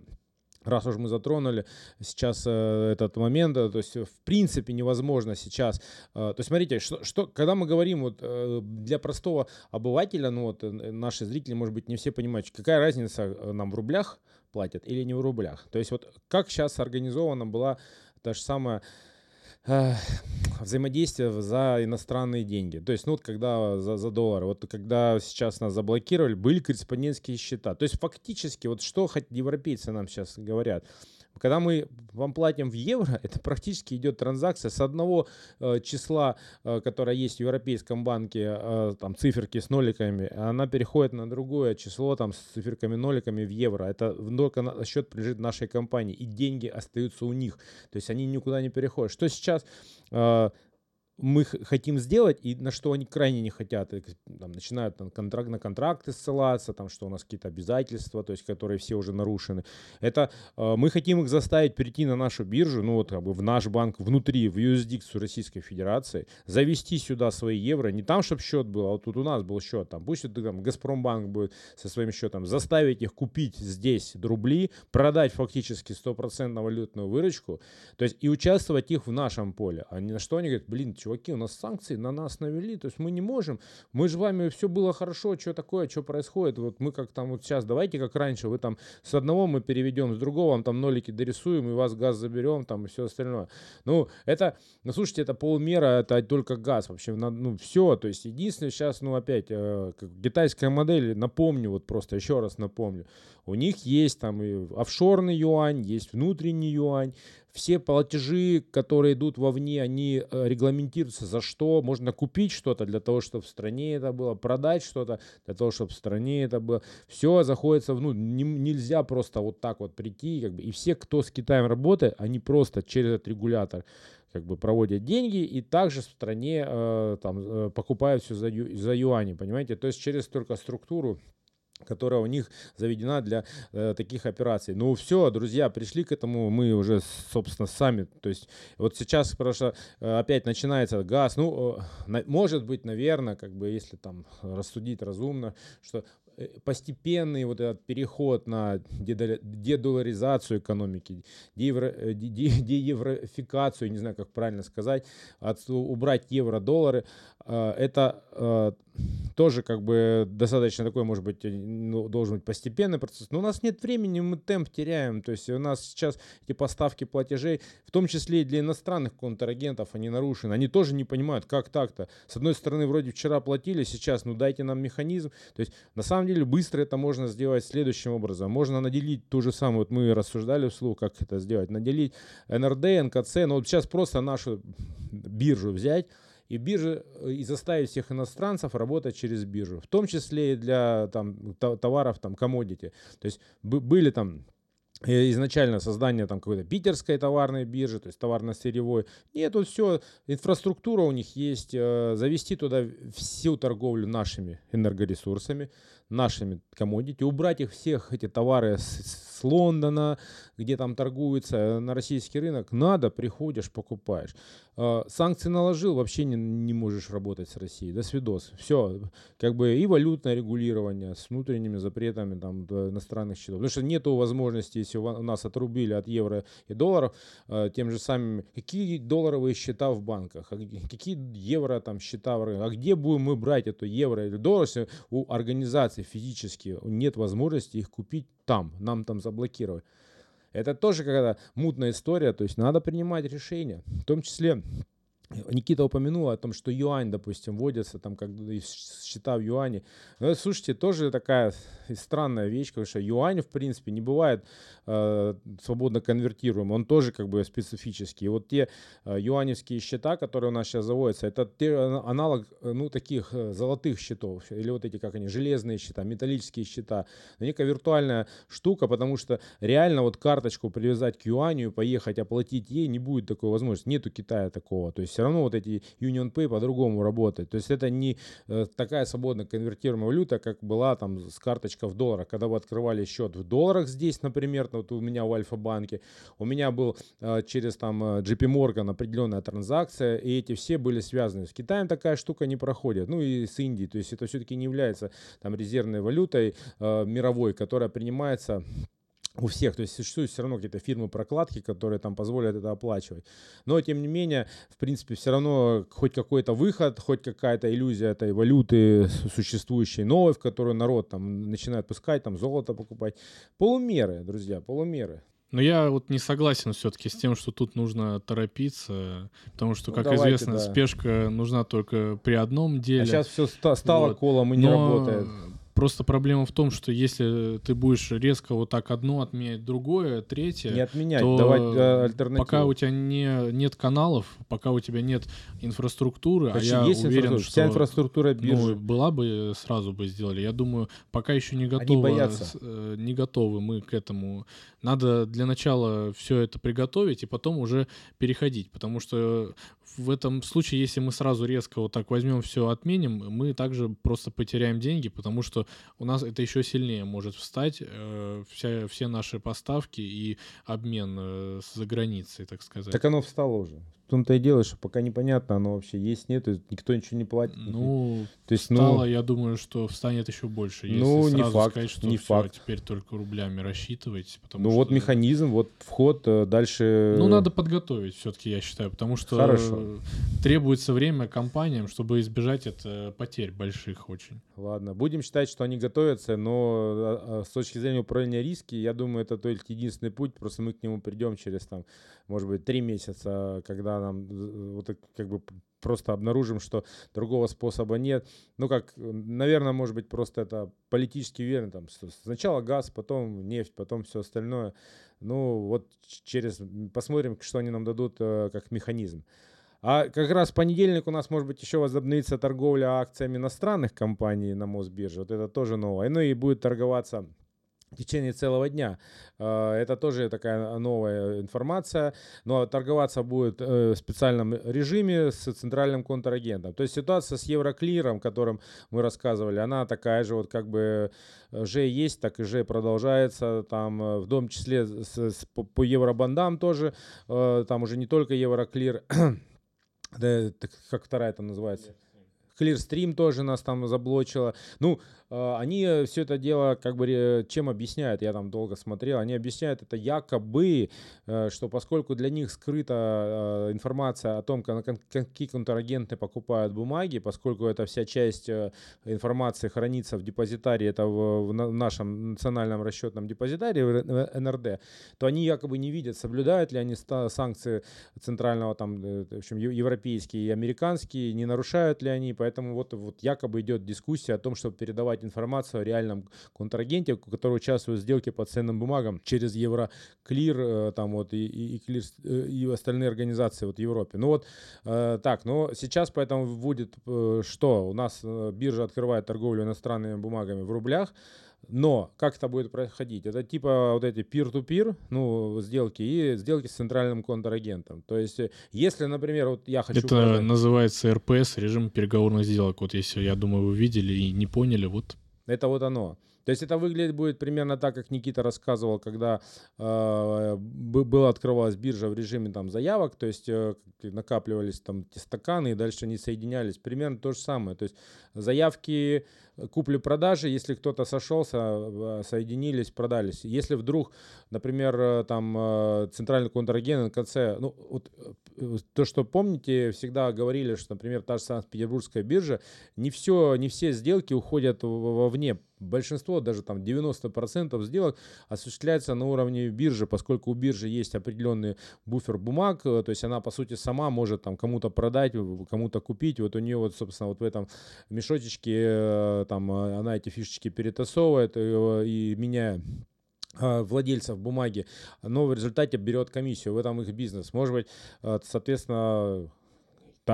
раз уж мы затронули сейчас э, этот момент, э, то есть в принципе невозможно сейчас, э, то есть смотрите, что, что когда мы говорим вот э, для простого обывателя, ну вот э, наши зрители, может быть, не все понимают, какая разница э, нам в рублях платят или не в рублях, то есть вот как сейчас организована была та же самая взаимодействие за иностранные деньги. То есть, ну, вот когда за, за доллар, вот когда сейчас нас заблокировали, были корреспондентские счета. То есть, фактически, вот что хоть европейцы нам сейчас говорят – когда мы вам платим в евро, это практически идет транзакция с одного э, числа, э, которое есть в Европейском банке, э, там циферки с ноликами, она переходит на другое число там с циферками ноликами в евро. Это только на счет принадлежит нашей компании, и деньги остаются у них. То есть они никуда не переходят. Что сейчас э, мы хотим сделать, и на что они крайне не хотят. Там, начинают там, контракт, на контракты ссылаться, там, что у нас какие-то обязательства, то есть, которые все уже нарушены. Это э, мы хотим их заставить перейти на нашу биржу, ну вот как бы в наш банк внутри, в юрисдикцию Российской Федерации, завести сюда свои евро, не там, чтобы счет был, а вот тут у нас был счет, там, пусть это там Газпромбанк будет со своим счетом, заставить их купить здесь рубли, продать фактически стопроцентно валютную выручку, то есть и участвовать их в нашем поле, а на что они говорят, блин, чего чуваки, у нас санкции на нас навели, то есть мы не можем, мы же вами все было хорошо, что такое, что происходит, вот мы как там вот сейчас, давайте как раньше, вы там с одного мы переведем, с другого вам там нолики дорисуем, и вас газ заберем, там и все остальное. Ну, это, ну, слушайте, это полмера, это только газ вообще, ну, все, то есть единственное сейчас, ну, опять, э, китайская модель, напомню, вот просто еще раз напомню, у них есть там и офшорный юань, есть внутренний юань, все платежи, которые идут вовне, они э, регламентируются за что. Можно купить что-то для того, чтобы в стране это было, продать что-то для того, чтобы в стране это было. Все заходится, ну, не, нельзя просто вот так вот прийти. Как бы, и все, кто с Китаем работает, они просто через этот регулятор как бы проводят деньги и также в стране э, там э, покупают все за, ю, за юани, понимаете? То есть через только структуру которая у них заведена для э, таких операций. Ну все, друзья, пришли к этому мы уже, собственно, сами. То есть вот сейчас, что э, опять начинается газ. Ну, э, на, может быть, наверное, как бы если там рассудить разумно, что постепенный вот этот переход на дедоларизацию экономики, деевро, э, дееврофикацию, не знаю, как правильно сказать, от, убрать евро-доллары, э, это тоже как бы достаточно такой, может быть, ну, должен быть постепенный процесс. Но у нас нет времени, мы темп теряем. То есть у нас сейчас эти поставки платежей, в том числе и для иностранных контрагентов, они нарушены. Они тоже не понимают, как так-то. С одной стороны, вроде вчера платили, сейчас, ну дайте нам механизм. То есть на самом деле быстро это можно сделать следующим образом. Можно наделить ту же самую, вот мы рассуждали вслух, как это сделать. Наделить НРД, НКЦ, но вот сейчас просто нашу биржу взять, и биржи, э, и заставить всех иностранцев работать через биржу, в том числе и для там, товаров, там, commodity. То есть были там э, изначально создание там какой-то питерской товарной биржи, то есть товарно-сырьевой. Нет, тут все, инфраструктура у них есть, э, завести туда всю торговлю нашими энергоресурсами, нашими commodity, убрать их всех, эти товары с, с Лондона, где там торгуются на российский рынок, надо, приходишь, покупаешь. А, санкции наложил, вообще не, не можешь работать с Россией. До свидос. Все. Как бы и валютное регулирование с внутренними запретами там, иностранных счетов. Потому что нету возможности, если у нас отрубили от евро и долларов, а, тем же самым, какие долларовые счета в банках, а какие евро там счета а где будем мы брать эту евро или доллар, если у организаций физически нет возможности их купить там, нам там заблокировать. Это тоже какая-то мутная история, то есть надо принимать решения, в том числе Никита упомянул о том, что юань, допустим, вводится там как счета в юане. Но, слушайте, тоже такая странная вещь, потому что юань, в принципе, не бывает э, свободно конвертируем. Он тоже как бы специфический. И вот те э, юаневские счета, которые у нас сейчас заводятся, это те, аналог, ну, таких э, золотых счетов. Или вот эти, как они, железные счета, металлические счета. Но некая виртуальная штука, потому что реально вот карточку привязать к юаню поехать оплатить ей не будет такой возможности. Нету Китая такого. То есть все равно вот эти Union Pay по-другому работают. То есть это не э, такая свободно конвертируемая валюта, как была там с карточка в долларах. Когда вы открывали счет в долларах здесь, например, вот у меня в Альфа-банке, у меня был э, через там э, JP Morgan определенная транзакция, и эти все были связаны. С Китаем такая штука не проходит. Ну и с Индией. То есть это все-таки не является там резервной валютой мировой, которая принимается у всех, то есть существуют все равно какие-то фирмы прокладки, которые там позволят это оплачивать. Но, тем не менее, в принципе, все равно хоть какой-то выход, хоть какая-то иллюзия этой валюты существующей новой, в которую народ там начинает пускать, там золото покупать. Полумеры, друзья, полумеры. Но я вот не согласен все-таки с тем, что тут нужно торопиться, потому что, ну, как давайте, известно, да. спешка нужна только при одном деле. А сейчас все стало вот. колом и не Но работает. Просто проблема в том, что если ты будешь резко вот так одно отменять другое, третье, не отменять, то давать э, альтернативу. Пока у тебя не, нет каналов, пока у тебя нет инфраструктуры, Почти а я есть уверен, что вся инфраструктура биржи. Ну, была бы сразу бы сделали. Я думаю, пока еще не готовы, э, не готовы мы к этому. Надо для начала все это приготовить и потом уже переходить, потому что в этом случае, если мы сразу резко вот так возьмем все отменим, мы также просто потеряем деньги, потому что у нас это еще сильнее может встать, э, вся, все наши поставки и обмен э, за границей, так сказать. Так оно встало уже том-то и дело, что пока непонятно, оно вообще есть, нет, никто ничего не платит. Ну, то есть, стало, ну, я думаю, что встанет еще больше, если ну, не сразу факт, сказать, что не все, факт. теперь только рублями рассчитывать. Потому ну, что... вот механизм, вот вход, э, дальше... Ну, надо подготовить все-таки, я считаю, потому что Хорошо. требуется время компаниям, чтобы избежать это потерь больших очень. Ладно, будем считать, что они готовятся, но а, а, с точки зрения управления риски, я думаю, это только единственный путь, просто мы к нему придем через, там, может быть, три месяца, когда нам вот как бы просто обнаружим, что другого способа нет. Ну, как, наверное, может быть, просто это политически верно. Там, сначала газ, потом нефть, потом все остальное. Ну, вот через... Посмотрим, что они нам дадут э, как механизм. А как раз в понедельник у нас, может быть, еще возобновится торговля акциями иностранных компаний на Мосбирже. Вот это тоже новое. Ну и будет торговаться в течение целого дня. А, это тоже такая новая информация, но торговаться будет э, в специальном режиме с центральным контрагентом. То есть ситуация с Евроклиром, о котором мы рассказывали, она такая же, вот как бы же есть, так и же продолжается, там э, в том числе с, с, по, по евробандам тоже, э, там уже не только Евроклир, как вторая это называется? Clearstream тоже нас там заблочило. Ну, они э, все это дело как бы чем объясняют, я там долго смотрел, они объясняют это якобы, э, что поскольку для них скрыта э, информация о том, какие контрагенты покупают бумаги, поскольку эта вся часть информации хранится в депозитарии, это в нашем национальном расчетном депозитарии, в НРД, то они якобы не видят, соблюдают ли они санкции центрального, там, в общем, европейские и американские, не нарушают ли они, поэтому вот, вот якобы идет дискуссия о том, чтобы передавать давать информацию о реальном контрагенте, который участвует в сделке по ценным бумагам через Евроклир э, там вот и, и, и, э, и остальные организации вот в Европе. Ну вот э, так, но сейчас поэтому будет что? У нас биржа открывает торговлю иностранными бумагами в рублях, но как это будет происходить? Это типа вот эти peer-to-peer, ну, сделки и сделки с центральным контрагентом. То есть, если, например, вот я хочу... Это продать... называется РПС, режим переговорных сделок. Вот если, я думаю, вы видели и не поняли, вот... Это вот оно. То есть это выглядит будет примерно так, как Никита рассказывал, когда э, была открывалась биржа в режиме там заявок, то есть э, накапливались там эти стаканы и дальше они соединялись. Примерно то же самое. То есть заявки купли-продажи, если кто-то сошелся, э, соединились, продались. Если вдруг, например, э, там э, центральный контрагент конце, ну вот то, что помните, всегда говорили, что, например, та же Санкт-Петербургская биржа, не все, не все сделки уходят вовне. Большинство, даже там 90% сделок осуществляется на уровне биржи, поскольку у биржи есть определенный буфер бумаг, то есть она, по сути, сама может там кому-то продать, кому-то купить. Вот у нее вот, собственно, вот в этом мешочечке там она эти фишечки перетасовывает и, и меняя а, владельцев бумаги, но в результате берет комиссию, в этом их бизнес. Может быть, соответственно,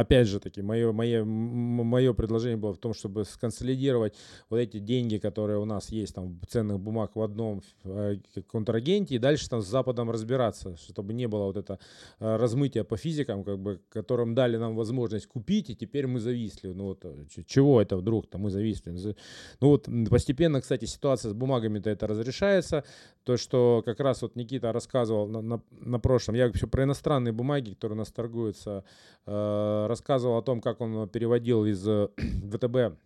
опять же таки, мое, мое, мое предложение было в том, чтобы сконсолидировать вот эти деньги, которые у нас есть, там, ценных бумаг в одном э, контрагенте, и дальше там с Западом разбираться, чтобы не было вот это э, размытие по физикам, как бы, которым дали нам возможность купить, и теперь мы зависли. Ну вот, э, чего это вдруг-то мы зависли? Ну вот постепенно, кстати, ситуация с бумагами-то это разрешается. То, что как раз вот Никита рассказывал на, на, на прошлом, я вообще про иностранные бумаги, которые у нас торгуются, рассказывал о том, как он переводил из э, ВТБ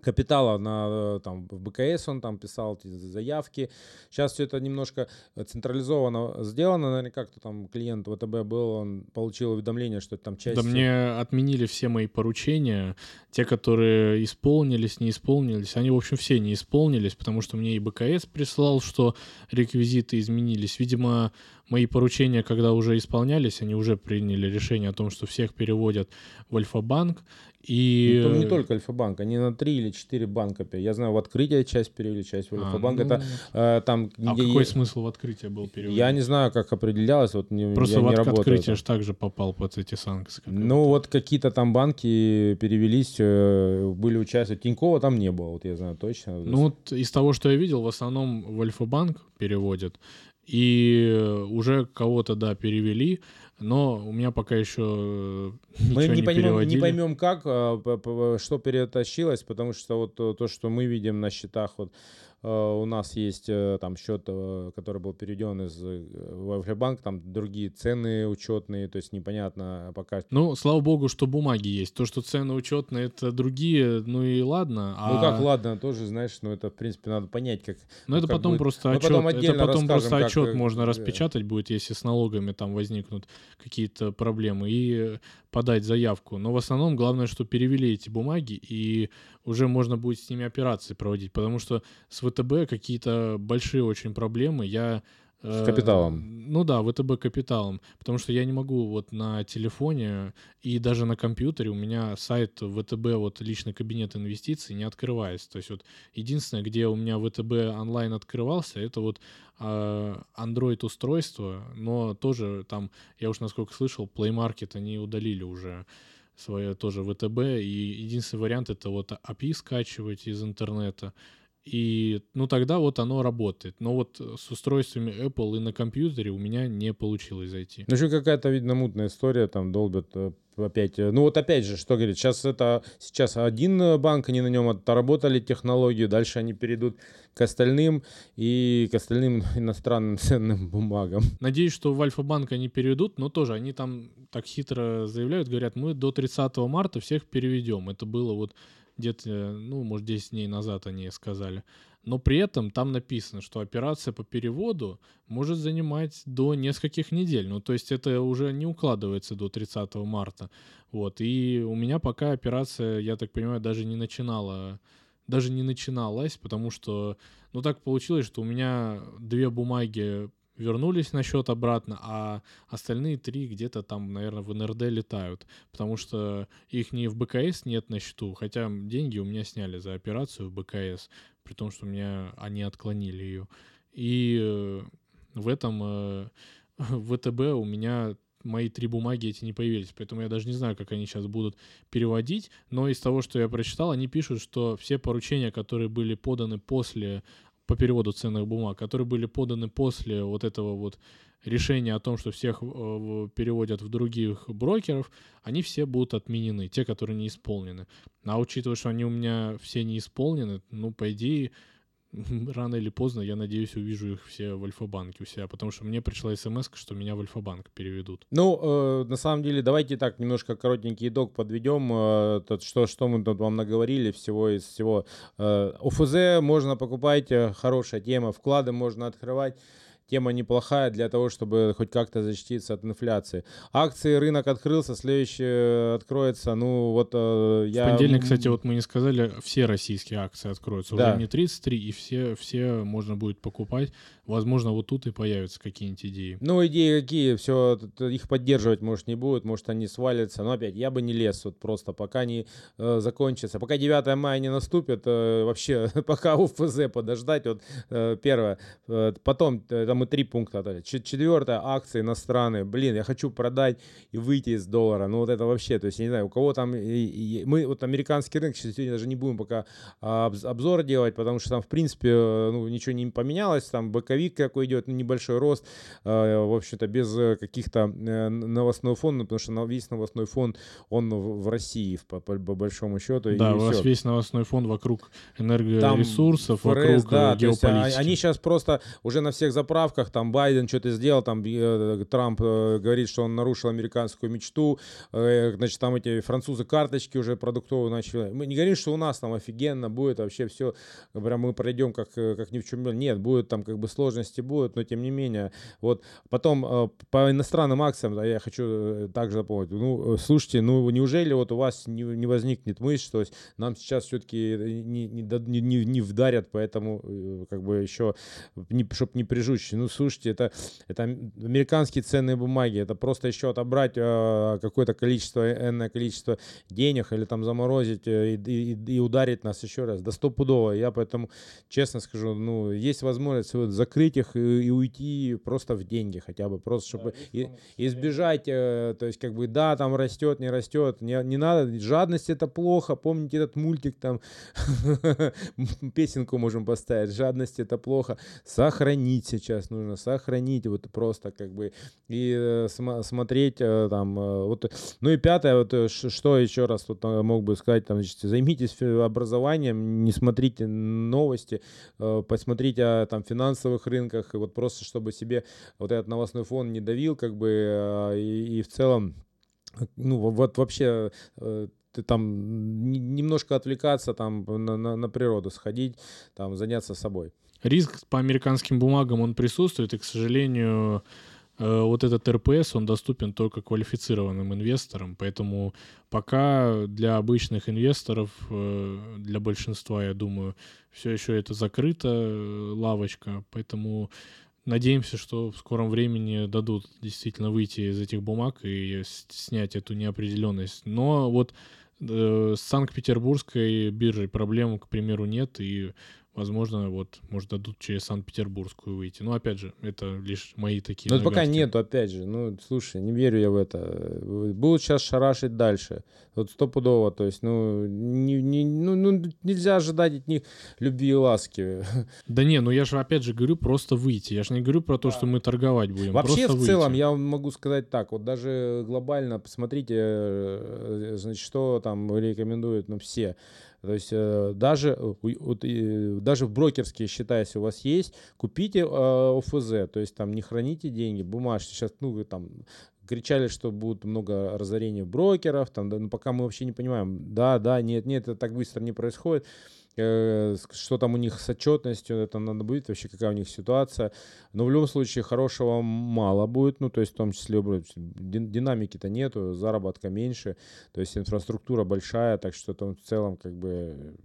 капитала на э, там в БКС он там писал эти заявки. Сейчас все это немножко централизованно сделано. Наверное, как-то там клиент ВТБ был, он получил уведомление, что там часть... Да мне отменили все мои поручения. Те, которые исполнились, не исполнились. Они, в общем, все не исполнились, потому что мне и БКС прислал, что реквизиты изменились. Видимо, мои поручения, когда уже исполнялись, они уже приняли решение о том, что всех переводят в Альфа-банк. И... Ну, не только Альфа-банк, они на три или четыре банка. Я знаю, в открытие часть перевели, часть в а, Альфа-банк. А, ну... Это э, там, а где... какой смысл в открытие был перевод? Я не знаю, как определялось. Вот не, Просто я в не от- открытие же также попал под эти санкции. Ну вот какие-то там банки перевелись, э, были участники. Тинькова там не было, вот я знаю точно. Ну вот из того, что я видел, в основном в Альфа-банк переводят. И уже кого-то, да, перевели, но у меня пока еще ничего мы не, не поймем, переводили. не поймем как, а, что перетащилось, потому что вот то, что мы видим на счетах вот Э, у нас есть э, там счет, э, который был переведен из Альфа-банк, там другие цены учетные, то есть непонятно пока. Ну, слава богу, что бумаги есть. То, что цены учетные, это другие, ну и ладно. А... Ну как ладно, тоже, знаешь, ну это, в принципе, надо понять, как... Ну это потом будет. просто отчет, потом это потом просто отчет как... можно распечатать будет, если с налогами там возникнут какие-то проблемы, и подать заявку. Но в основном главное, что перевели эти бумаги, и уже можно будет с ними операции проводить, потому что с ВТБ какие-то большие очень проблемы. Я С капиталом. Ну да, ВТБ капиталом. Потому что я не могу вот на телефоне и даже на компьютере у меня сайт ВТБ, вот личный кабинет инвестиций не открывается. То есть вот единственное, где у меня ВТБ онлайн открывался, это вот а, Android устройство, но тоже там, я уж насколько слышал, Play Market они удалили уже свое тоже ВТБ, и единственный вариант это вот API скачивать из интернета, и, ну, тогда вот оно работает. Но вот с устройствами Apple и на компьютере у меня не получилось зайти. Ну, еще какая-то, видно, мутная история, там долбят э, опять. Э, ну, вот опять же, что говорит, сейчас это, сейчас один банк, они на нем отработали технологию, дальше они перейдут к остальным и к остальным иностранным ценным бумагам. Надеюсь, что в Альфа-банк они переведут, но тоже они там так хитро заявляют, говорят, мы до 30 марта всех переведем. Это было вот где-то, ну, может, 10 дней назад они сказали. Но при этом там написано, что операция по переводу может занимать до нескольких недель. Ну, то есть это уже не укладывается до 30 марта. Вот. И у меня пока операция, я так понимаю, даже не начинала даже не начиналась, потому что, ну, так получилось, что у меня две бумаги вернулись на счет обратно, а остальные три где-то там, наверное, в НРД летают, потому что их не в БКС нет на счету, хотя деньги у меня сняли за операцию в БКС, при том, что меня они отклонили ее. И э, в этом э, в ВТБ у меня мои три бумаги эти не появились, поэтому я даже не знаю, как они сейчас будут переводить, но из того, что я прочитал, они пишут, что все поручения, которые были поданы после по переводу ценных бумаг, которые были поданы после вот этого вот решения о том, что всех э, переводят в других брокеров, они все будут отменены, те, которые не исполнены. А учитывая, что они у меня все не исполнены, ну, по идее, рано или поздно, я надеюсь, увижу их все в Альфа-банке у себя, потому что мне пришла смс, что меня в Альфа-банк переведут. Ну, э, на самом деле, давайте так немножко коротенький итог подведем. Э, тот, что, что мы тут вам наговорили всего из всего. Э, ОФЗ можно покупать, э, хорошая тема, вклады можно открывать тема неплохая для того, чтобы хоть как-то защититься от инфляции. Акции, рынок открылся, следующий э, откроется, ну вот э, я... В понедельник, кстати, вот мы не сказали, все российские акции откроются. Да. Уже не 33, и все, все можно будет покупать. Возможно, вот тут и появятся какие-нибудь идеи. Ну, идеи какие, все, их поддерживать, может, не будет, может, они свалятся. Но опять, я бы не лез вот просто, пока не э, закончится. Пока 9 мая не наступит, э, вообще, пока УФЗ подождать, вот э, первое. Э, потом, э, там и три пункта. Четвертое, акции иностранные. Блин, я хочу продать и выйти из доллара. Ну, вот это вообще, то есть, я не знаю, у кого там... И, и, мы, вот американский рынок, сегодня даже не будем пока а, обзор делать, потому что там, в принципе, э, ну, ничего не поменялось. Там БК поисковик какой идет, ну, небольшой рост, э, в общем-то, без э, каких-то э, новостного фонда, потому что весь новостной фон, он в России, по, по, по большому счету. Да, у вас все. весь новостной фон вокруг энергоресурсов, там ФРС, вокруг да, геополитики. Есть, они сейчас просто уже на всех заправках, там Байден что-то сделал, там Трамп говорит, что он нарушил американскую мечту, значит, там эти французы карточки уже продуктовые начали. Мы не говорим, что у нас там офигенно будет вообще все, прям мы пройдем как, как ни в чем. Нет, будет там как бы сложно сложности будут, но тем не менее. Вот потом э, по иностранным акциям, да, я хочу э, также напомнить, ну, э, слушайте, ну, неужели вот у вас не, не возникнет мысль, что нам сейчас все-таки не, не, не, не вдарят, поэтому как бы еще, не, чтобы не прижучь. Ну, слушайте, это, это американские ценные бумаги, это просто еще отобрать какое-то количество, энное количество денег или там заморозить и, и, и ударить нас еще раз. Да стопудово. Я поэтому, честно скажу, ну, есть возможность закрыть закрыть их и, и уйти просто в деньги хотя бы, просто чтобы да, и, избежать, э, то есть как бы да, там растет, не растет, не, не надо, жадность это плохо, помните этот мультик там, песенку можем поставить, жадность это плохо, сохранить сейчас нужно, сохранить вот просто как бы и э, см- смотреть э, там, э, вот, ну и пятое, вот э, что еще раз тут э, мог бы сказать, там, значит, займитесь образованием, не смотрите новости, э, посмотрите о там финансовых рынках, и вот просто чтобы себе вот этот новостной фон не давил, как бы, а, и, и в целом, ну, вот вообще э, там немножко отвлекаться, там на, на, на природу сходить, там заняться собой. Риск по американским бумагам, он присутствует, и, к сожалению, вот этот РПС, он доступен только квалифицированным инвесторам, поэтому пока для обычных инвесторов, э, для большинства, я думаю, все еще это закрыта лавочка, поэтому надеемся, что в скором времени дадут действительно выйти из этих бумаг и снять эту неопределенность. Но вот э, с Санкт-Петербургской биржей проблем, к примеру, нет, и возможно, вот, может, дадут через Санкт-Петербургскую выйти. Но, опять же, это лишь мои такие Но пока нету, опять же. Ну, слушай, не верю я в это. Будут сейчас шарашить дальше. Вот стопудово. То есть, ну, не, не, ну, ну, нельзя ожидать от них любви и ласки. Да не, ну я же, опять же, говорю просто выйти. Я же не говорю про то, да. что мы торговать будем. Вообще, в выйти. целом, я могу сказать так. Вот даже глобально, посмотрите, э, значит, что там рекомендуют, ну, все. То есть э, даже, э, вот, даже в брокерские счета, если у вас есть, купите э, ОФЗ, то есть там не храните деньги, бумажки. Сейчас, ну, там кричали, что будет много разорений брокеров, там, да, ну, пока мы вообще не понимаем, да, да, нет, нет, это так быстро не происходит. Э, что там у них с отчетностью, это надо будет, вообще какая у них ситуация. Но в любом случае хорошего мало будет, ну, то есть в том числе динамики-то нету, заработка меньше, то есть инфраструктура большая, так что там в целом как бы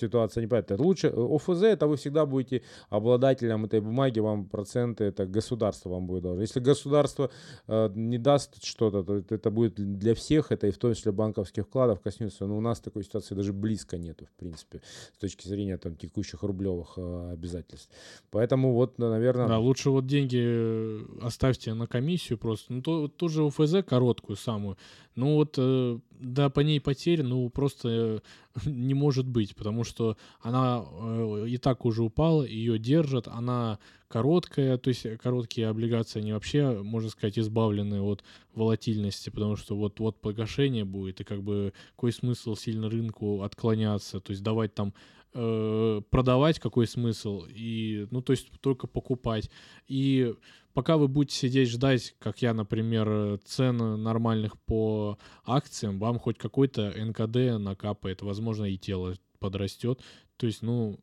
ситуация непонятная. Лучше ОФЗ, это вы всегда будете обладателем этой бумаги, вам проценты, это государство вам будет должно. Если государство э, не даст что-то, то это будет для всех, это и в том числе банковских вкладов коснется, но у нас такой ситуации даже близко нету, в принципе с точки зрения там, текущих рублевых э, обязательств. Поэтому вот, наверное... Да, лучше вот деньги э, оставьте на комиссию просто. Ну, то, ту же УФЗ короткую самую. Ну вот, э, да, по ней потерь, ну, просто э, не может быть, потому что она э, и так уже упала, ее держат, она короткая, то есть короткие облигации, они вообще, можно сказать, избавлены от волатильности, потому что вот, вот погашение будет, и как бы какой смысл сильно рынку отклоняться, то есть давать там э, продавать какой смысл и ну то есть только покупать. И пока вы будете сидеть ждать, как я, например, цен нормальных по акциям, вам хоть какой-то НКД накапает, возможно, и тело подрастет. То есть, ну,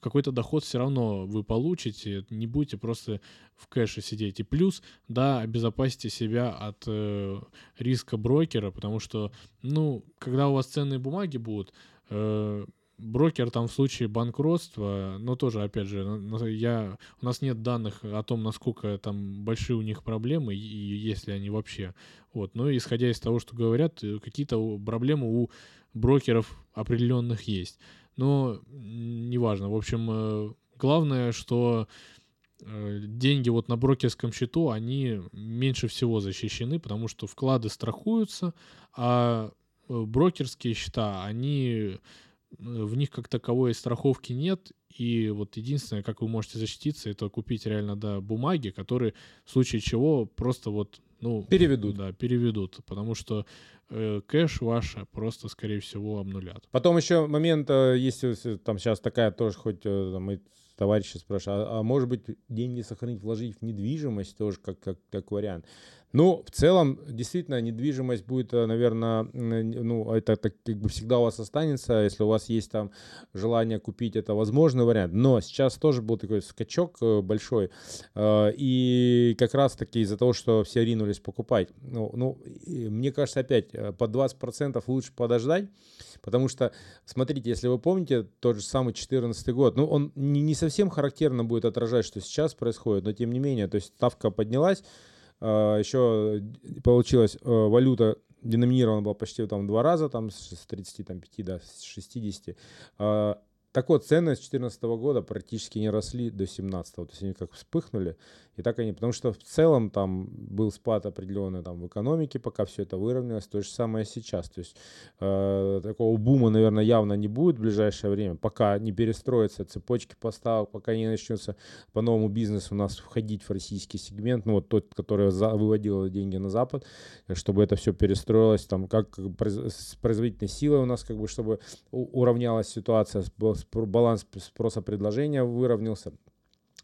какой-то доход все равно вы получите, не будете просто в кэше сидеть. И плюс, да, обезопасьте себя от э, риска брокера, потому что, ну, когда у вас ценные бумаги будут, э, брокер там в случае банкротства, но тоже, опять же, я, у нас нет данных о том, насколько там большие у них проблемы и, есть ли они вообще. Вот. Но исходя из того, что говорят, э, какие-то проблемы у брокеров определенных есть. Но неважно. В общем, э, главное, что э, деньги вот на брокерском счету, они меньше всего защищены, потому что вклады страхуются, а брокерские счета, они в них как таковой страховки нет, и вот единственное, как вы можете защититься, это купить реально, да, бумаги, которые в случае чего просто вот, ну... Переведут. Да, переведут, потому что э, кэш ваш просто, скорее всего, обнулят. Потом еще момент, э, если там сейчас такая тоже, хоть э, мы товарищи спрашивают, а, а может быть деньги сохранить, вложить в недвижимость тоже как, как, как вариант? Ну, в целом, действительно, недвижимость будет, э, наверное, ну, это так, как бы всегда у вас останется, если у вас есть там желание купить, это возможный вариант. Но сейчас тоже был такой скачок э, большой, э, и как раз-таки из-за того, что все ринулись покупать. Ну, ну мне кажется, опять, по 20% лучше подождать, потому что, смотрите, если вы помните, тот же самый 2014 год, ну, он не, совсем характерно будет отражать, что сейчас происходит, но тем не менее, то есть ставка поднялась, а, еще получилась э, валюта деноминирована была почти там два раза, там с 35 до 60. Так вот, цены с 2014 года практически не росли до 2017. То есть они как вспыхнули, и так они... Потому что в целом там был спад определенный там в экономике, пока все это выровнялось. То же самое сейчас. То есть э, такого бума, наверное, явно не будет в ближайшее время, пока не перестроятся цепочки поставок, пока не начнется по новому бизнесу у нас входить в российский сегмент, ну вот тот, который за, выводил деньги на Запад, чтобы это все перестроилось, там как с производительной силой у нас, как бы, чтобы уравнялась ситуация, баланс спроса-предложения выровнялся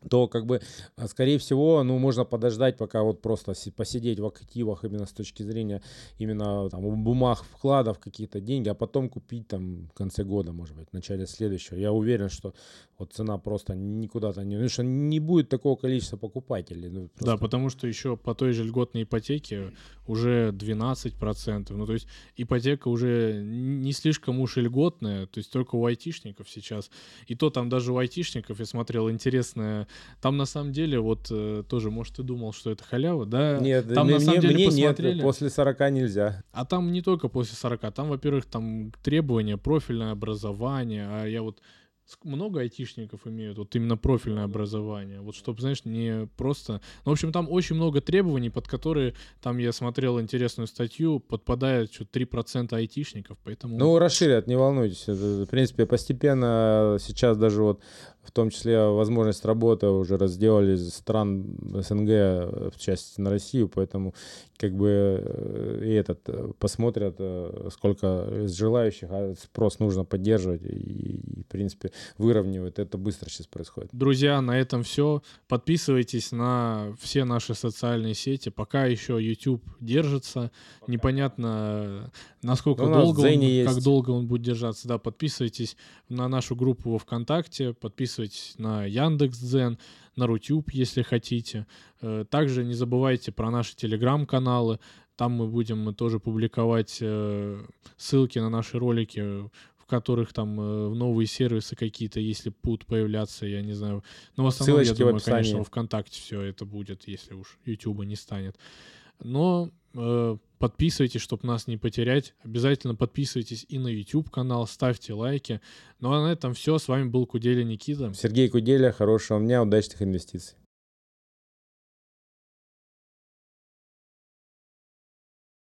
то как бы, а, скорее всего, ну, можно подождать, пока вот просто посидеть в активах именно с точки зрения именно там бумаг, вкладов, какие-то деньги, а потом купить там в конце года, может быть, в начале следующего. Я уверен, что вот цена просто никуда-то не... Потому что не будет такого количества покупателей. Ну, просто... Да, потому что еще по той же льготной ипотеке уже 12%. Ну, то есть ипотека уже не слишком уж и льготная, то есть только у айтишников сейчас. И то там даже у айтишников, я смотрел, интересная Там на самом деле, вот э, тоже, может, ты думал, что это халява, да? Нет, там мне, на самом деле мне посмотрели. нет, после 40 нельзя. А там не только после 40, там, во-первых, там требования, профильное образование, а я вот много айтишников имеют вот именно профильное образование, вот чтобы, знаешь, не просто... Ну, в общем, там очень много требований, под которые, там я смотрел интересную статью, подпадает что-то 3% айтишников, поэтому... Ну, расширят, не волнуйтесь. Это, в принципе, постепенно сейчас даже вот в том числе возможность работы уже разделали стран СНГ в части на Россию, поэтому как бы э, и этот э, посмотрят, э, сколько желающих, а спрос нужно поддерживать и, и, в принципе выравнивают. Это быстро сейчас происходит. Друзья, на этом все. Подписывайтесь на все наши социальные сети. Пока еще YouTube держится. Непонятно, насколько Ну, долго он, как долго он будет держаться. Да, подписывайтесь на нашу группу во ВКонтакте, подписывайтесь на Яндекс.Дзен, на Рутюб, если хотите. Э, Также не забывайте про наши телеграм-каналы. Там мы будем э, тоже публиковать э, ссылки на наши ролики, в которых там новые сервисы какие-то, если будут появляться, я не знаю. Но в основном, я Ссылочки в думаю, конечно, ВКонтакте все это будет, если уж Ютуба не станет. Но э, подписывайтесь, чтобы нас не потерять. Обязательно подписывайтесь и на YouTube канал, ставьте лайки. Ну а на этом все. С вами был Куделя Никита. Сергей Куделя, хорошего дня, удачных инвестиций.